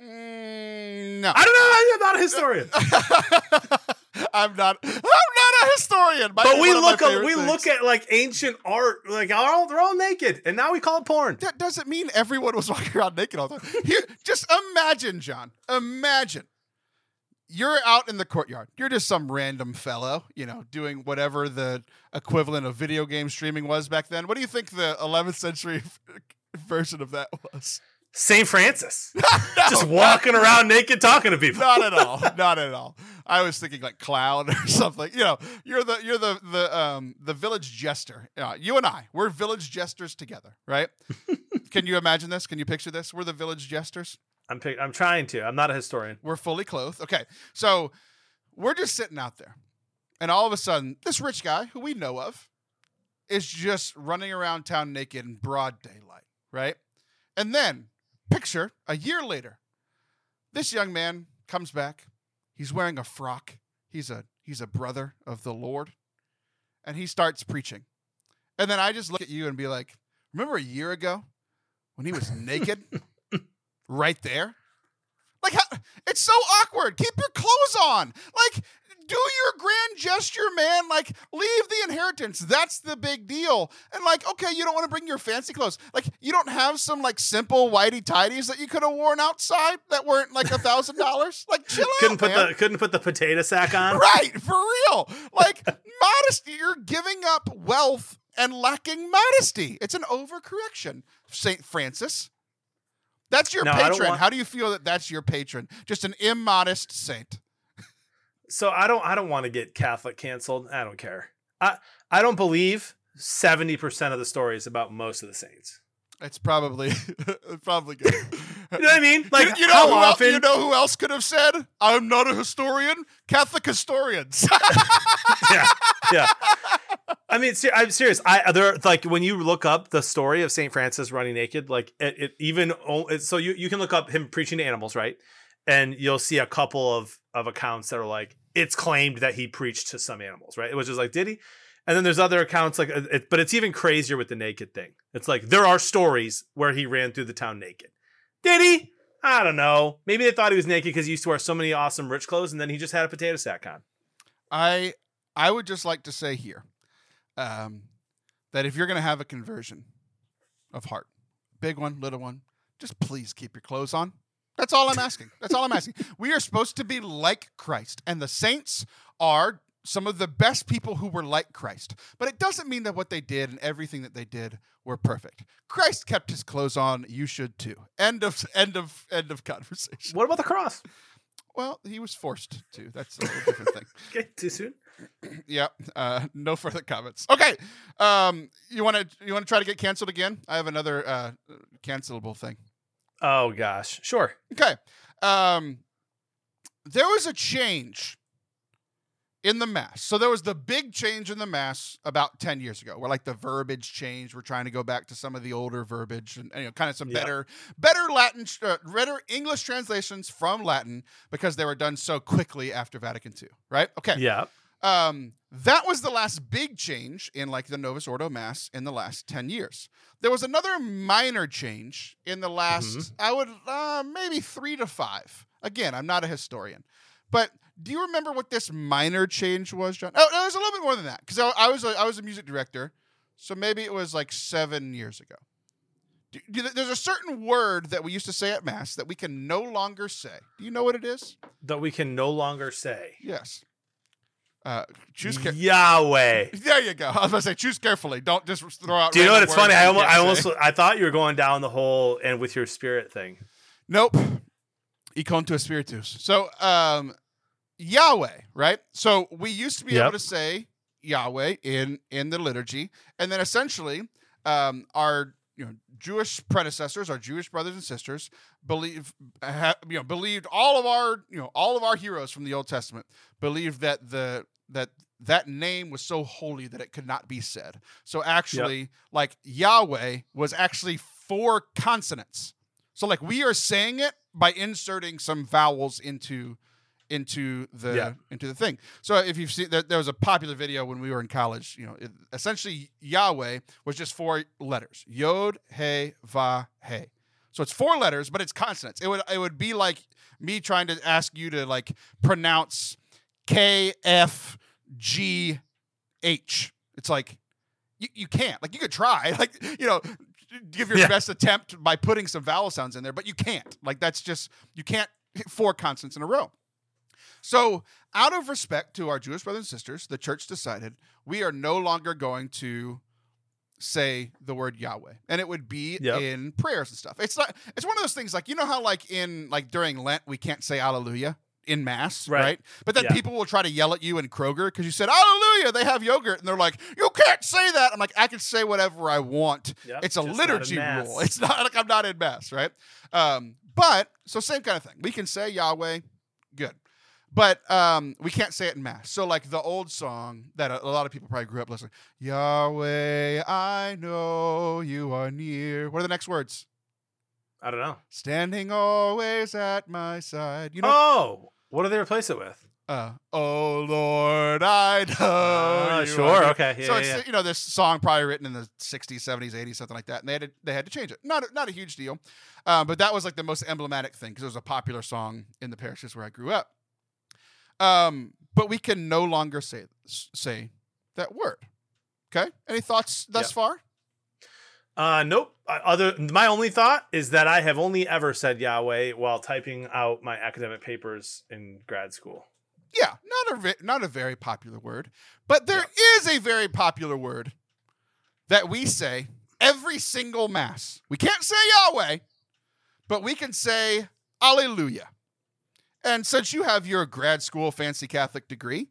mm, no. I don't know. I'm not a historian, I'm not. I'm not a historian. Might but we one of my look. At, we things. look at like ancient art. Like all they're all naked, and now we call it porn. That doesn't mean everyone was walking around naked all the time. Here, just imagine, John. Imagine you're out in the courtyard. You're just some random fellow, you know, doing whatever the equivalent of video game streaming was back then. What do you think the 11th century version of that was? Saint Francis. No, just walking around naked talking to people. Not at all. Not at all. I was thinking like clown or something. You know, you're the you're the the um the village jester. Uh, you and I, we're village jesters together, right? Can you imagine this? Can you picture this? We're the village jesters. I'm pick- I'm trying to. I'm not a historian. We're fully clothed. Okay, so we're just sitting out there, and all of a sudden, this rich guy who we know of is just running around town naked in broad daylight, right? And then, picture a year later, this young man comes back. He's wearing a frock. He's a he's a brother of the Lord, and he starts preaching. And then I just look at you and be like, "Remember a year ago when he was naked, right there?" Like, how, it's so awkward. Keep your clothes on. Like, do your grand gesture, man. Like, leave the inheritance. That's the big deal. And like, okay, you don't want to bring your fancy clothes. Like, you don't have some like simple whitey tidies that you could have worn outside that weren't like a thousand dollars. Like, chill Couldn't out, put man. the couldn't put the potato sack on. Right, for real. Like modesty, you're giving up wealth and lacking modesty. It's an overcorrection. Saint Francis. That's your No, patron. want- How do you feel that that's your patron? Just an immodest saint. So I don't I don't want to get Catholic canceled. I don't care. I I don't believe 70% of the stories about most of the saints. It's probably probably good. You know what I mean? Like you, you know how who el- you know who else could have said, "I'm not a historian." Catholic historians. yeah, yeah. I mean, ser- I'm serious. I there like when you look up the story of Saint Francis running naked, like it, it even so you you can look up him preaching to animals, right? And you'll see a couple of of accounts that are like it's claimed that he preached to some animals, right? It was just like did he? And then there's other accounts like, it, but it's even crazier with the naked thing. It's like there are stories where he ran through the town naked. Did he? I don't know. Maybe they thought he was naked because he used to wear so many awesome rich clothes, and then he just had a potato sack on. I I would just like to say here um, that if you're going to have a conversion of heart, big one, little one, just please keep your clothes on. That's all I'm asking. That's all I'm asking. We are supposed to be like Christ, and the saints are some of the best people who were like Christ. But it doesn't mean that what they did and everything that they did were perfect. Christ kept his clothes on. You should too. End of end of end of conversation. What about the cross? Well, he was forced to. That's a different thing. Okay, too soon. Yeah. Uh, no further comments. Okay. Um, you want to you want to try to get canceled again? I have another uh, cancelable thing. Oh gosh, sure. Okay. Um, there was a change in the mass. So there was the big change in the mass about 10 years ago where like the verbiage changed. We're trying to go back to some of the older verbiage and, you know, kind of some Yeah. better, better Latin, uh, better English translations from Latin because they were done so quickly after Vatican II, right? Okay. Yeah. Um, that was the last big change in like the Novus Ordo Mass in the last 10 years. There was another minor change in the last, I would, uh, maybe three to five. Again, I'm not a historian. But Do you remember what this minor change was, John? Oh, no, it was a little bit more than that because I, I was a, I was a music director, so maybe it was like seven years ago. Do, do, there's a certain word that we used to say at mass that we can no longer say. Do you know what it is? That we can no longer say. Yes. Uh, choose care- Yahweh. There you go. I was going to say choose carefully. Don't just throw out. Do you know what? It's funny. I almost, I almost, I thought you were going down the whole and with your spirit thing. Nope. To spiritus. So, um, Yahweh, right? So we used to be Yep. able to say Yahweh in in the liturgy, and then essentially, um, our you know Jewish predecessors, our Jewish brothers and sisters, believe ha, you know believed all of our you know all of our heroes from the Old Testament believed that the that that name was so holy that it could not be said. So actually, like Yahweh was actually four consonants. So like we are saying it by inserting some vowels into into the Yeah. into the thing. So if you've seen there, there was a popular video when we were in college, you know, it, essentially Yahweh was just four letters. Yod, He, Va, He. So it's four letters, but it's consonants. It would it would be like me trying to ask you to like pronounce K F G H. It's like you, you can't. Like you could try. Like, you know, give your Yeah. best attempt by putting some vowel sounds in there, but you can't. Like that's just you can't hit four consonants in a row. So, out of respect to our Jewish brothers and sisters, the church decided we are no longer going to say the word Yahweh. And it would be Yep. in prayers and stuff. It's not it's one of those things like you know how like in like during Lent we can't say hallelujah in mass, right? Right. But then Yeah. people will try to yell at you in Kroger because you said hallelujah, they have yogurt and they're like, "You can't say that." I'm like, "I can say whatever I want." Yep, It's a just not in liturgy rule. It's not like I'm not in mass, right? Um, but so same kind of thing. We can say Yahweh, good, but um, we can't say it in mass. So like the old song that a, a lot of people probably grew up listening, Yahweh, I know you are near. What are the next words? I don't know. Standing always at my side. You know, Oh, what do they replace it with? uh, oh Lord, I know. You sure. Okay. Yeah, so yeah, it's yeah. you know this song probably written in the 60s 70s 80s something like that and they had to, they had to change it not a, not a huge deal um, but that was like the most emblematic thing because it was a popular song in the parishes where i grew up um, but we can no longer say say that word okay any thoughts thus Yeah. far Uh, nope. Other, my only thought is that I have only ever said Yahweh while typing out my academic papers in grad school. yeah not a not a very popular word but there is a very popular word that we say every single mass we can't say yahweh but we can say alleluia and since you have your grad school fancy catholic degree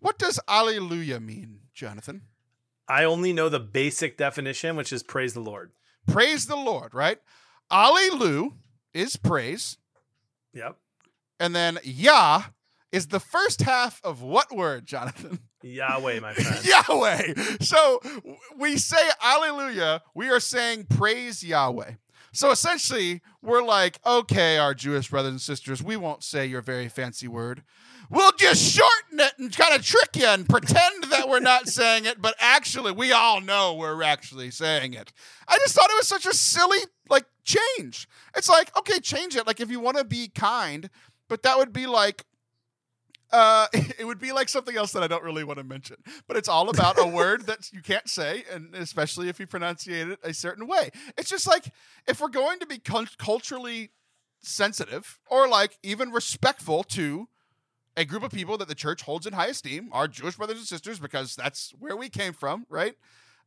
what does alleluia mean jonathan I only know the basic definition, which is praise the Lord. praise the lord right alleluia is praise Yep. and then yah is the first half of what word jonathan Yahweh, my friend. Yahweh. So we say Alleluia. We are saying praise Yahweh. So essentially, we're like, okay, our Jewish brothers and sisters, we won't say your very fancy word. We'll just shorten it and kind of trick you and pretend that we're not saying it, but actually, we all know we're actually saying it. I just thought it was such a silly like change. It's like, okay, change it. Like if you want to be kind, but that would be like uh, it would be like something else that I don't really want to mention, but it's all about a word that you can't say, and especially if you pronunciate it a certain way. It's just like if we're going to be cul- culturally sensitive or like even respectful to a group of people that the church holds in high esteem, our Jewish brothers and sisters, because that's where we came from, right?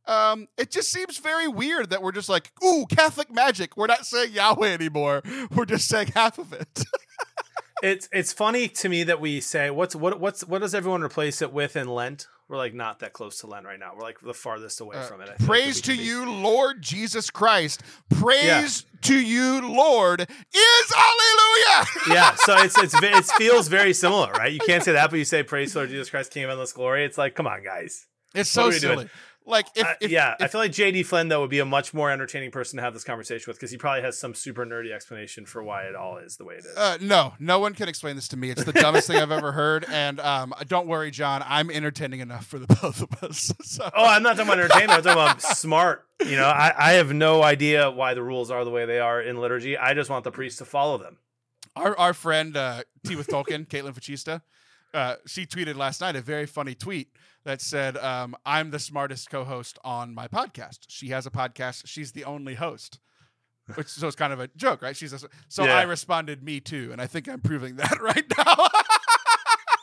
Um, it just seems very weird that we're just like, ooh, Catholic magic. We're not saying Yahweh anymore. We're just saying half of it. it's it's funny to me that we say what's what what's what does everyone replace it with in Lent? We're like not that close to Lent right now. We're like the farthest away Uh, from it. I feel like, that Praise to you, Lord Jesus Christ. Praise to you, Lord, is hallelujah. yeah, so it's it's it feels very similar, right? You can't say that, but you say praise to Lord Jesus Christ, King of endless glory. It's like, come on, guys. It's so silly. doing? Silly. Like if, I- if yeah, I feel like JD Flynn though would be a much more entertaining person to have this conversation with because he probably has some super nerdy explanation for why it all is the way it is. uh, no, no one can explain this to me. It's the dumbest thing I've ever heard. And um, don't worry, John, I'm entertaining enough for the both of us. So. oh, I'm not talking about entertainment. I'm talking about smart. You know, I, I have no idea why the rules are the way they are in liturgy. I just want the priest to follow them. Our our friend uh, Tea with Tolkien, Caitlin Fachista, uh, she tweeted last night a very funny tweet that said, um, "I'm the smartest co-host on my podcast." She has a podcast. She's the only host. Which so it's kind of a joke, right? She's a, so Yeah. I responded, "Me too," and I think I'm proving that right now.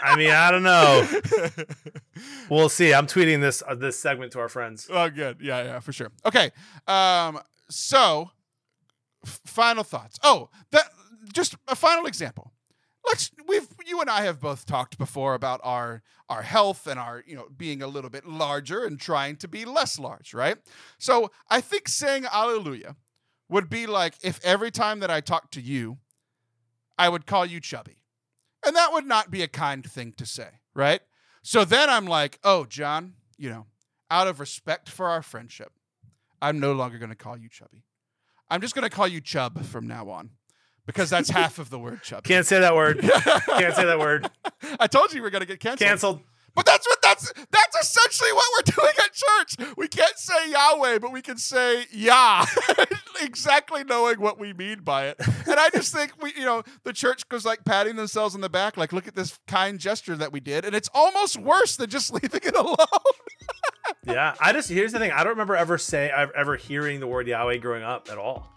I mean, I don't know. We'll see. I'm tweeting this uh, this segment to our friends. Oh, good. Yeah, yeah, for sure. Okay. Um, so f- final thoughts. Oh, that just a final example. Let's we've you and I have both talked before about our our health and our, you know, being a little bit larger and trying to be less large, right? So, I think saying hallelujah would be like if every time that I talked to you, I would call you chubby. And that would not be a kind thing to say, right? So then I'm like, "Oh, John, you know, out of respect for our friendship, I'm no longer going to call you chubby. I'm just going to call you chub from now on because that's half of the word chubby. Can't say that word. Can't say that word. I told you we are going to get canceled. Canceled. But that's what that's that's essentially what we're doing at church. We can't say Yahweh, but we can say Yah, exactly knowing what we mean by it. And I just think we, you know, the church goes like patting themselves on the back, like, look at this kind gesture that we did, and it's almost worse than just leaving it alone. Yeah. I just here's the thing. I don't remember ever say ever hearing the word Yahweh growing up at all.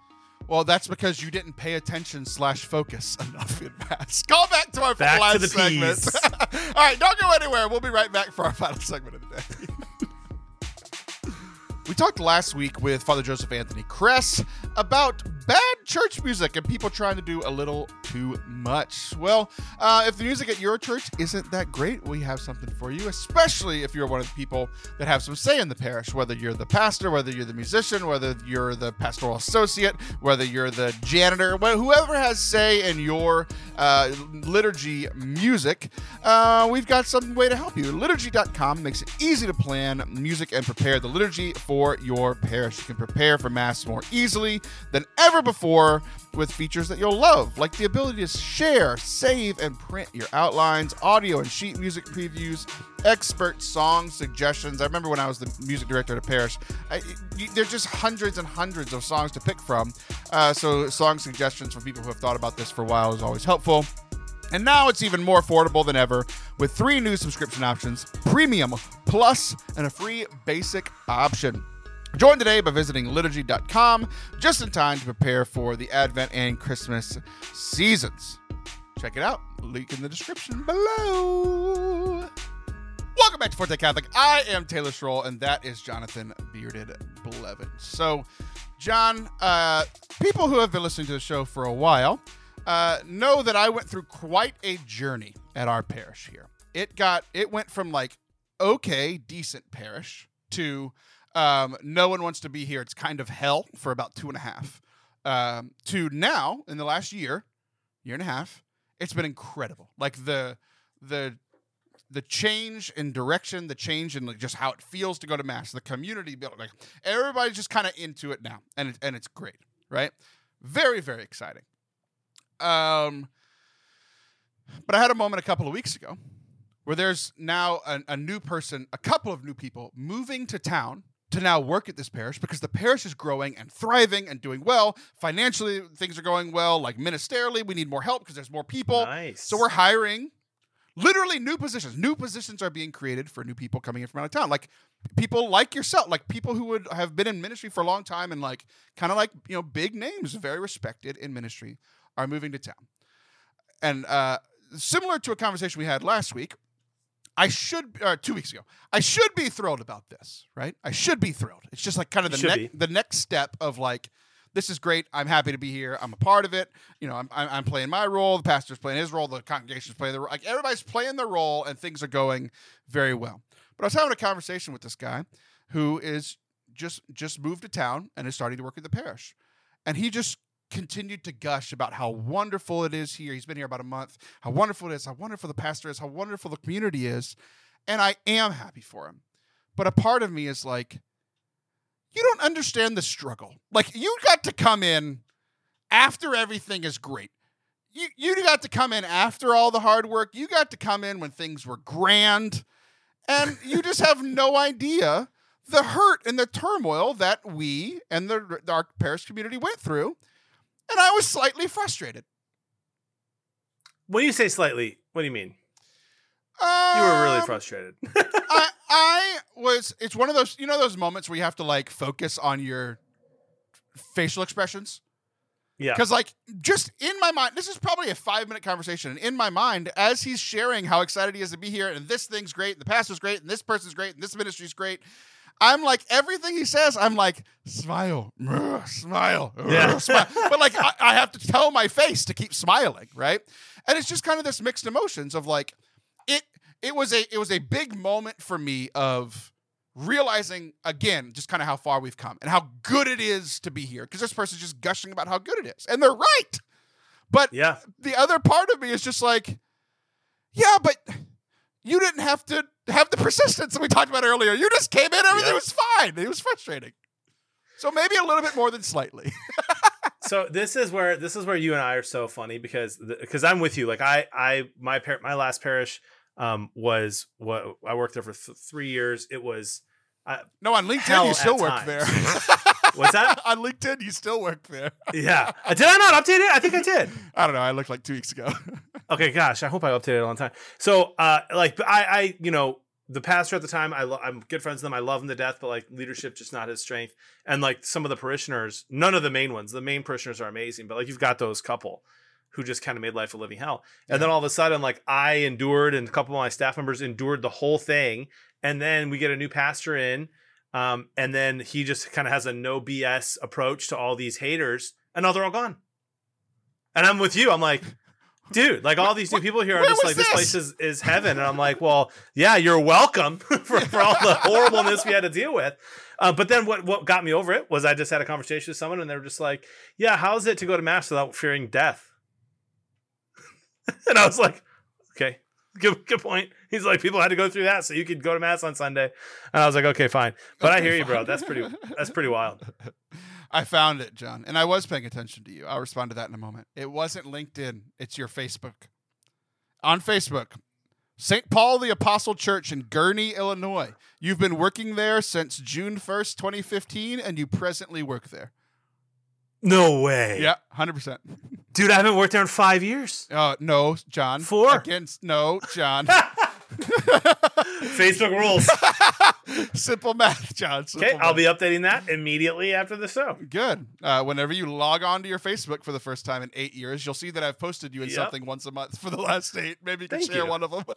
Well, that's because you didn't pay attention slash focus enough in mass. Call back to our Back to last the segment. All right, don't go anywhere. We'll be right back for our final segment of the day. we talked last week with Father Joseph Anthony Kress about bad church music and people trying to do a little too much. Well, uh, if the music at your church isn't that great, we have something for you, especially if you're one of the people that have some say in the parish, whether you're the pastor, whether you're the musician, whether you're the pastoral associate, whether you're the janitor, whoever has say in your uh, liturgy music, uh, we've got some way to help you. Liturgy.com makes it easy to plan music and prepare the liturgy for your parish. You can prepare for Mass more easily than ever before with features that you'll love, like the ability to share, save, and print your outlines, audio and sheet music previews, expert song suggestions. I remember when I was the music director at a parish, there's just hundreds and hundreds of songs to pick from. Uh, so, song suggestions from people who have thought about this for a while is always helpful. And now it's even more affordable than ever with three new subscription options Premium, Plus, and a free basic option. Join today by visiting liturgy.com just in time to prepare for the Advent and Christmas seasons. Check it out. Link in the description below. Welcome back to Forte Catholic. I am Taylor Schroll, and that is Jonathan Bearded Blevins. So, John, uh, people who have been listening to the show for a while uh, know that I went through quite a journey at our parish here. It got it went from like okay, decent parish to um, no one wants to be here. It's kind of hell for about two and a half. Um, to now, in the last year, year and a half, it's been incredible. Like the the the change in direction, the change in like just how it feels to go to mass, the community building, like everybody's just kind of into it now, and it, and it's great, right? Very very exciting. Um, but I had a moment a couple of weeks ago where there's now a, a new person, a couple of new people moving to town to now work at this parish because the parish is growing and thriving and doing well. Financially, things are going well. Like ministerially, we need more help because there's more people. Nice. So we're hiring literally new positions. New positions are being created for new people coming in from out of town. Like people like yourself, like people who would have been in ministry for a long time and like kind of like, you know, big names, very respected in ministry are moving to town. And uh similar to a conversation we had last week, I should uh, two weeks ago. I should be thrilled about this, right? I should be thrilled. It's just like kind of the next the next step of like this is great. I'm happy to be here. I'm a part of it. You know, I'm, I'm, I'm playing my role. The pastor's playing his role. The congregation's playing their role. Like everybody's playing their role, and things are going very well. But I was having a conversation with this guy who is just just moved to town and is starting to work at the parish, and he just continued to gush about how wonderful it is here. He's been here about a month. How wonderful it is. How wonderful the pastor is. How wonderful the community is, and I am happy for him. But a part of me is like, you don't understand the struggle. Like you got to come in after everything is great. You you got to come in after all the hard work. You got to come in when things were grand. And you just have no idea the hurt and the turmoil that we and the our parish community went through. And I was slightly frustrated. When you say slightly, what do you mean? Um, You were really frustrated. I, I was. It's one of those. You know those moments where you have to like focus on your facial expressions. yeah. Because, like, just in my mind, this is probably a five minute conversation. And in my mind, as he's sharing how excited he is to be here, and this thing's great, and the pastor's great, and this person's great, and this ministry's great, I'm like, everything he says, I'm like, smile, smile, Yeah. smile. But, like, I, I have to tell my face to keep smiling, right? And it's just kind of this mixed emotions of like, it, it was a, it was a big moment for me of realizing again just kind of how far we've come and how good it is to be here because this person's just gushing about how good it is and they're right but Yeah. the other part of me is just like yeah but you didn't have to have the persistence that we talked about earlier you just came in everything Yep. was fine it was frustrating so maybe a little bit more than slightly so this is where this is where you and I are so funny because because I'm with you. Like I I my par- my last parish um was what I worked there for th- three years. It was no on linkedin you still work times. there What's that? on linkedin you still work there yeah. Uh, Did I not update it? I think I did. i don't know i looked like two weeks ago Okay, gosh, I hope I updated it on time. So, uh, like, I, I, you know, the pastor at the time, I lo- I'm good friends with them. I love him to death, but like leadership, just not his strength. And like some of the parishioners, none of the main ones. The main parishioners are amazing, but like you've got those couple who just kind of made life a living hell. And then all of a sudden, like I endured, and a couple of my staff members endured the whole thing. And then we get a new pastor in, um, and then he just kind of has a no BS approach to all these haters, and now they're all gone. And I'm with you. I'm like, dude, like all these new people here are where just like, this, this? place is, is heaven. And I'm like, well, yeah, you're welcome for, for all the horribleness we had to deal with. Uh, but then what, what got me over it was I just had a conversation with someone and they were just like, yeah, how's it to go to mass without fearing death? and I was like, okay, good, good point. He's like, people had to go through that so you could go to mass on Sunday. And I was like, okay, fine. But I Okay, hear you, bro. That's pretty, that's pretty wild. I found it, John, and I was paying attention to you. I'll respond to that in a moment. It wasn't LinkedIn, it's your Facebook. On Facebook, St. Paul the Apostle Church in Gurnee, Illinois. You've been working there since June 1st, 2015, and you presently work there. No way. Yeah, 100%. Dude, I haven't worked there in five years. Uh, no, John. Four. Against, no, John. Facebook rules. Simple math, John. Simple Okay, I'll be updating that immediately after the show. Good. Uh, whenever you log on to your Facebook for the first time in eight years, you'll see that I've posted you in Yep. something once a month for the last eight. Maybe you can Thank share you. one of them.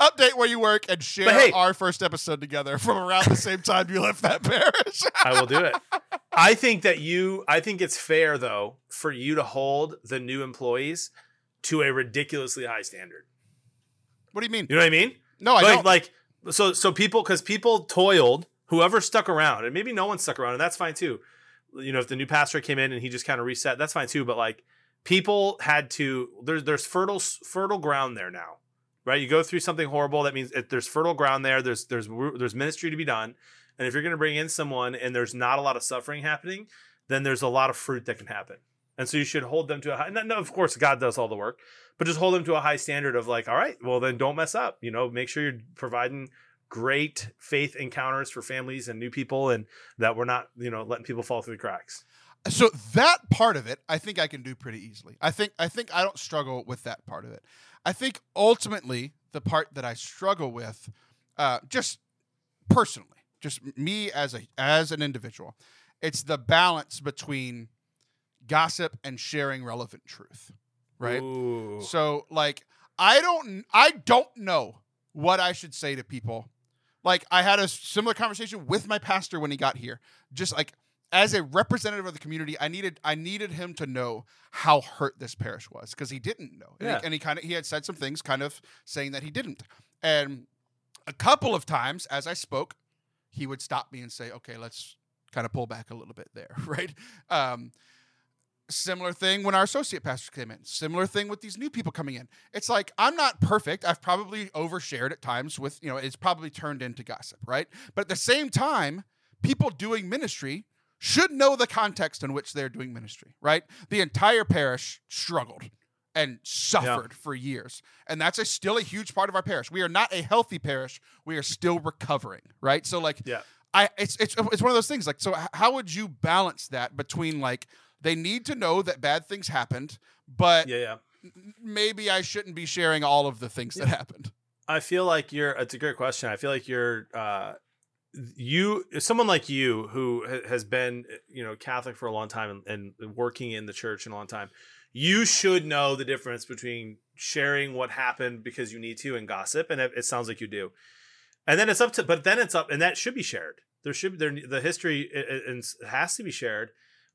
Update where you work and share hey- our first episode together from around the same time you left that parish. I will do it. I think that you, I think it's fair though for you to hold the new employees to a ridiculously high standard. What do you mean? You know what I mean? No, I like, don't. like, so, so people, because people toiled, whoever stuck around, and maybe no one stuck around, and that's fine too. You know, if the new pastor came in and he just kind of reset, that's fine too. But like, people had to. There's there's fertile fertile ground there now, right? You go through something horrible. That means if there's fertile ground there. There's there's there's ministry to be done, and if you're going to bring in someone and there's not a lot of suffering happening, then there's a lot of fruit that can happen. And so you should hold them to a high. No, no, of course, God does all the work, but just hold them to a high standard of like, all right, well then don't mess up. You know, make sure you're providing great faith encounters for families and new people, and that we're not, you know, letting people fall through the cracks. so that part of it, I think I can do pretty easily. I think I think I don't struggle with that part of it. I think ultimately the part that I struggle with, uh, just personally, just me as a as an individual, it's the balance between gossip and sharing relevant truth, right? Ooh. So like I don't I don't know what I should say to people. Like I had a similar conversation with my pastor when he got here. Just like as a representative of the community, I needed I needed him to know how hurt this parish was because he didn't know. And, Yeah. he, and he kind of he had said some things kind of saying that he didn't. And a couple of times as I spoke, he would stop me and say, "Okay, let's kind of pull back a little bit there," right? Um, Similar thing when our associate pastors came in. Similar thing with these new people coming in. It's like I'm not perfect. I've probably overshared at times with, you know, it's probably turned into gossip, right? But at the same time, people doing ministry should know the context in which they're doing ministry, right? The entire parish struggled and suffered for years. And that's a, still a huge part of our parish. We are not a healthy parish. We are still recovering, right? So like Yeah. I it's it's it's one of those things like so how would you balance that between like they need to know that bad things happened, but Yeah, yeah. maybe I shouldn't be sharing all of the things that happened. I feel like you're. It's a great question. I feel like you're. Uh, you, someone like you, who has been, you know, Catholic for a long time and, and working in the church in a long time, you should know the difference between sharing what happened because you need to and gossip, and it, sounds like you do. And then it's up to, but then it's up, and that should be shared. There should there the history it- it has to be shared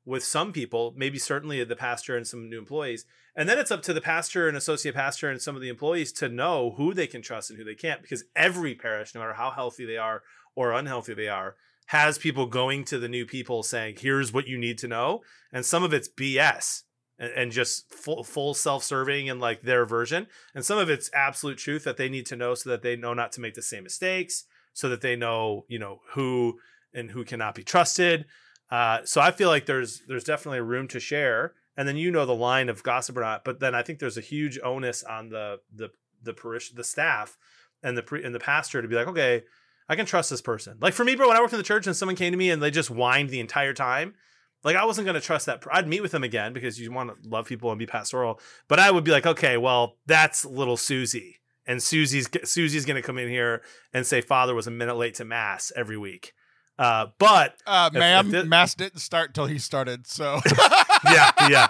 with some people, maybe certainly the pastor and some new employees. And then it's up to the pastor and associate pastor and some of the employees to know who they can trust and who they can't, because every parish, no matter how healthy they are or unhealthy they are, has people going to the new people saying, "Here's what you need to know," and some of it's BS and, and just full, full self-serving and like their version, and some of it's absolute truth that they need to know so that they know not to make the same mistakes, so that they know you know who and who cannot be trusted. Uh, so I feel like there's there's definitely room to share, and then you know the line of gossip or not. But then I think there's a huge onus on the the the parish the staff and the pre, and the pastor to be like, okay, I can trust this person. Like for me, bro, when I worked in the church and someone came to me and they just whined the entire time, like I wasn't gonna trust that. I'd meet with them again because you want to love people and be pastoral. But I would be like, okay, well, that's little Susie, and Susie's Susie's gonna come in here and say Father was a minute late to mass every week. Uh, but Uh, ma'am, if it- mass didn't start until he started. So Yeah, yeah.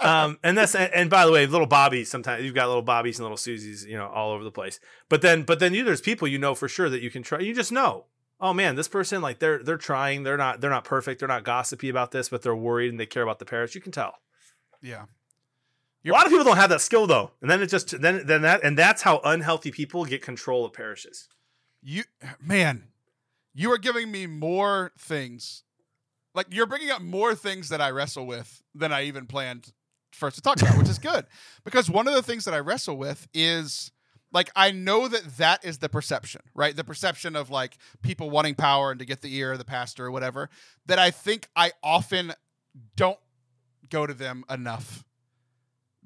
um, and that's and, and by the way, little Bobby. Sometimes you've got little Bobbies and little Susies, you know, all over the place. But then, but then you there's people you know for sure that you can try. You just know. Oh man, this person like they're they're trying. They're not they're not perfect. They're not gossipy about this, but they're worried and they care about the parish. You can tell. yeah, a lot of people don't have that skill though, and then it just then then that and that's how unhealthy people get control of parishes. you man, you are giving me more things. Like you're bringing up more things that I wrestle with than I even planned first to talk about, which is good because one of the things that I wrestle with is like I know that that is the perception, right? The perception of like people wanting power and to get the ear of the pastor or whatever. That I think I often don't go to them enough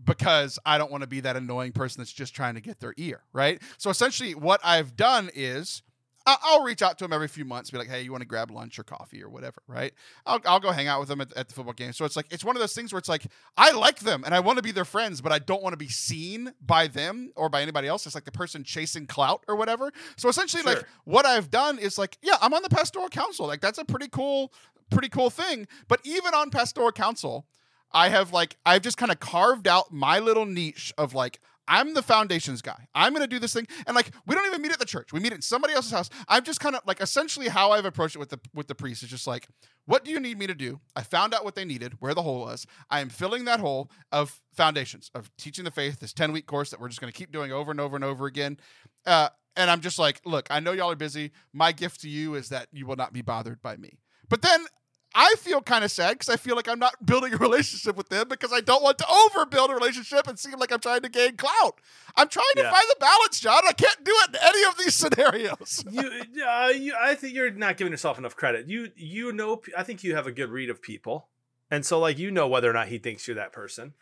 because I don't want to be that annoying person that's just trying to get their ear, right? So essentially, what I've done is I'll reach out to them every few months, be like, "Hey, you want to grab lunch or coffee or whatever?" Right? I'll, I'll go hang out with them at, at the football game. So it's like it's one of those things where it's like I like them and I want to be their friends, but I don't want to be seen by them or by anybody else. It's like the person chasing clout or whatever. So essentially, like what I've done is like, yeah, I'm on the pastoral council. Like that's a pretty cool, pretty cool thing. But even on pastoral council, I have like I've just kind of carved out my little niche of like I'm the foundations guy. I'm gonna do this thing, and like we don't even meet at the church. We meet at somebody else's house. I'm just kind of like essentially how I've approached it with the with the priest is just like, what do you need me to do? I found out what they needed, where the hole was. I am filling that hole of foundations of teaching the faith. This ten week course that we're just gonna keep doing over and over and over again. Uh, and I'm just like, look, I know y'all are busy. My gift to you is that you will not be bothered by me. But then I feel kind of sad because I feel like I'm not building a relationship with them because I don't want to overbuild a relationship and seem like I'm trying to gain clout. I'm trying to find the balance, John. I can't do it in any of these scenarios. you, uh, you, I think you're not giving yourself enough credit. You, you know, I think you have a good read of people, and so like you know whether or not he thinks you're that person.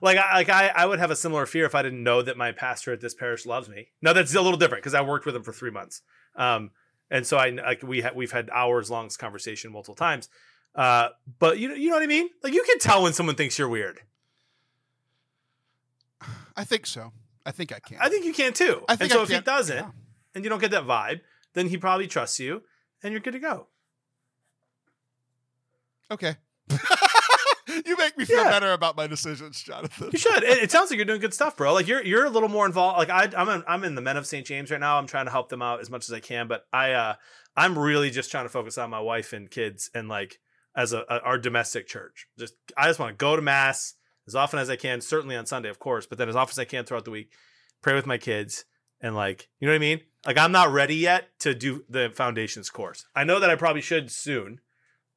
Like, I, like I, I would have a similar fear if I didn't know that my pastor at this parish loves me. No, that's a little different because I worked with him for three months, um, and so I like we ha- we've had hours long conversation multiple times. Uh, but you, you know what I mean? Like you can tell when someone thinks you're weird. I think so. I think I can. I think you can too. I think and so I if he doesn't, Yeah. and you don't get that vibe, then he probably trusts you, and you're good to go. Okay. you make me feel Yeah. better about my decisions, Jonathan. You should. It, it sounds like you're doing good stuff, bro. Like you're you're a little more involved. Like I, I'm in, I'm in the Men of St. James right now. I'm trying to help them out as much as I can, but I uh I'm really just trying to focus on my wife and kids and like as a, a our domestic church. Just I just want to go to mass as often as I can. Certainly on Sunday, of course, but then as often as I can throughout the week. Pray with my kids and like you know what I mean. Like I'm not ready yet to do the foundations course. I know that I probably should soon,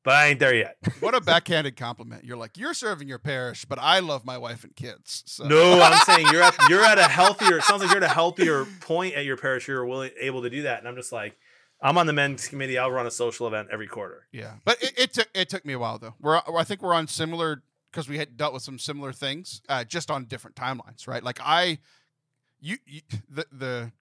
but I ain't there yet. what a backhanded compliment. You're like, you're serving your parish, but I love my wife and kids. So. No, I'm saying you're at you're at a healthier. It sounds like you're at a healthier point at your parish. You're willing able to do that, and I'm just like, I'm on the men's committee. I'll run a social event every quarter. Yeah, but it, it took it took me a while though. We're I think we're on similar because we had dealt with some similar things, uh, just on different timelines, right? Like I, you, you the the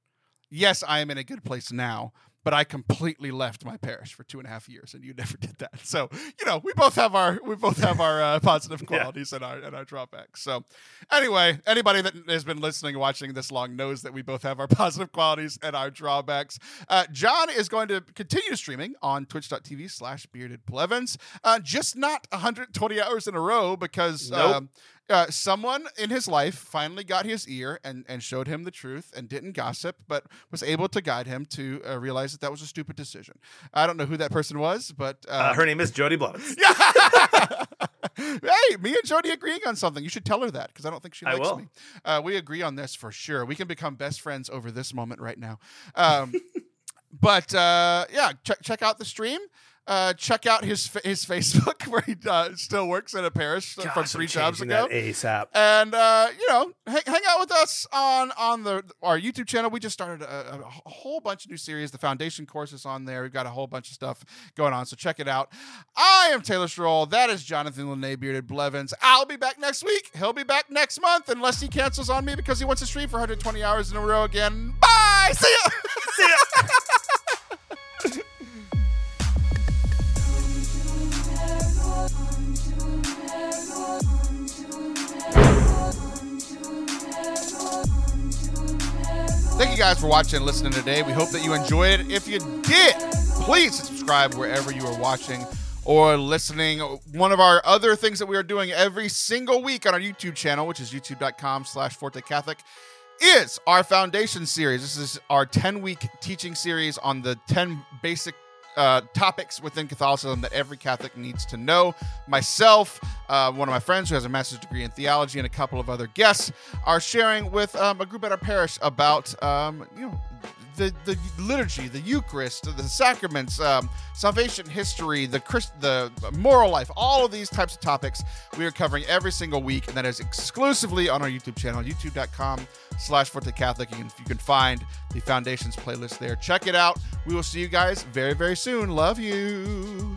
yes, I am in a good place now, but I completely left my parish for two and a half years, and you never did that. So you know, we both have our we both have our uh, positive qualities and our and our drawbacks. So anyway, anybody that has been listening and watching this long knows that we both have our positive qualities and our drawbacks. Uh, John is going to continue streaming on twitch.tv slash bearded blevins, uh, just not 120 hours in a row because Nope. um, uh, someone in his life finally got his ear and, and showed him the truth and didn't gossip, but was able to guide him to uh, realize that that was a stupid decision. I don't know who that person was, but Uh, um, her name is Jody Blevins. hey, me and Jody agreeing on something. You should tell her that because I don't think she I likes will. me. Uh, we agree on this for sure. We can become best friends over this moment right now. Um, but uh, yeah, check check out the stream. Uh, check out his fa- his Facebook where he uh, still works at a parish from three jobs ago. ASAP. And uh, you know, hang, hang out with us on on the our YouTube channel. We just started a, a whole bunch of new series. The foundation course is on there. We've got a whole bunch of stuff going on, so check it out. I am Taylor Schroll. That is Jonathan Lene Bearded Blevins. I'll be back next week. He'll be back next month unless he cancels on me because he wants to stream for 120 hours in a row again. Bye. See ya. See ya. Thank you guys for watching and listening today. We hope that you enjoyed it. If you did, please subscribe wherever you are watching or listening. One of our other things that we are doing every single week on our YouTube channel, which is youtube.com slash Forte Catholic, is our foundation series. This is our 10 week teaching series on the 10 basic uh, topics within Catholicism that every Catholic needs to know. Myself, uh, one of my friends who has a master's degree in theology, and a couple of other guests are sharing with um, a group at our parish about um, you know the the liturgy, the Eucharist, the sacraments, um, salvation history, the Christ, the moral life, all of these types of topics we are covering every single week, and that is exclusively on our YouTube channel, youtube.com slash Forte Catholic. Can, you can find the Foundations playlist there. Check it out. We will see you guys very, very soon. Love you.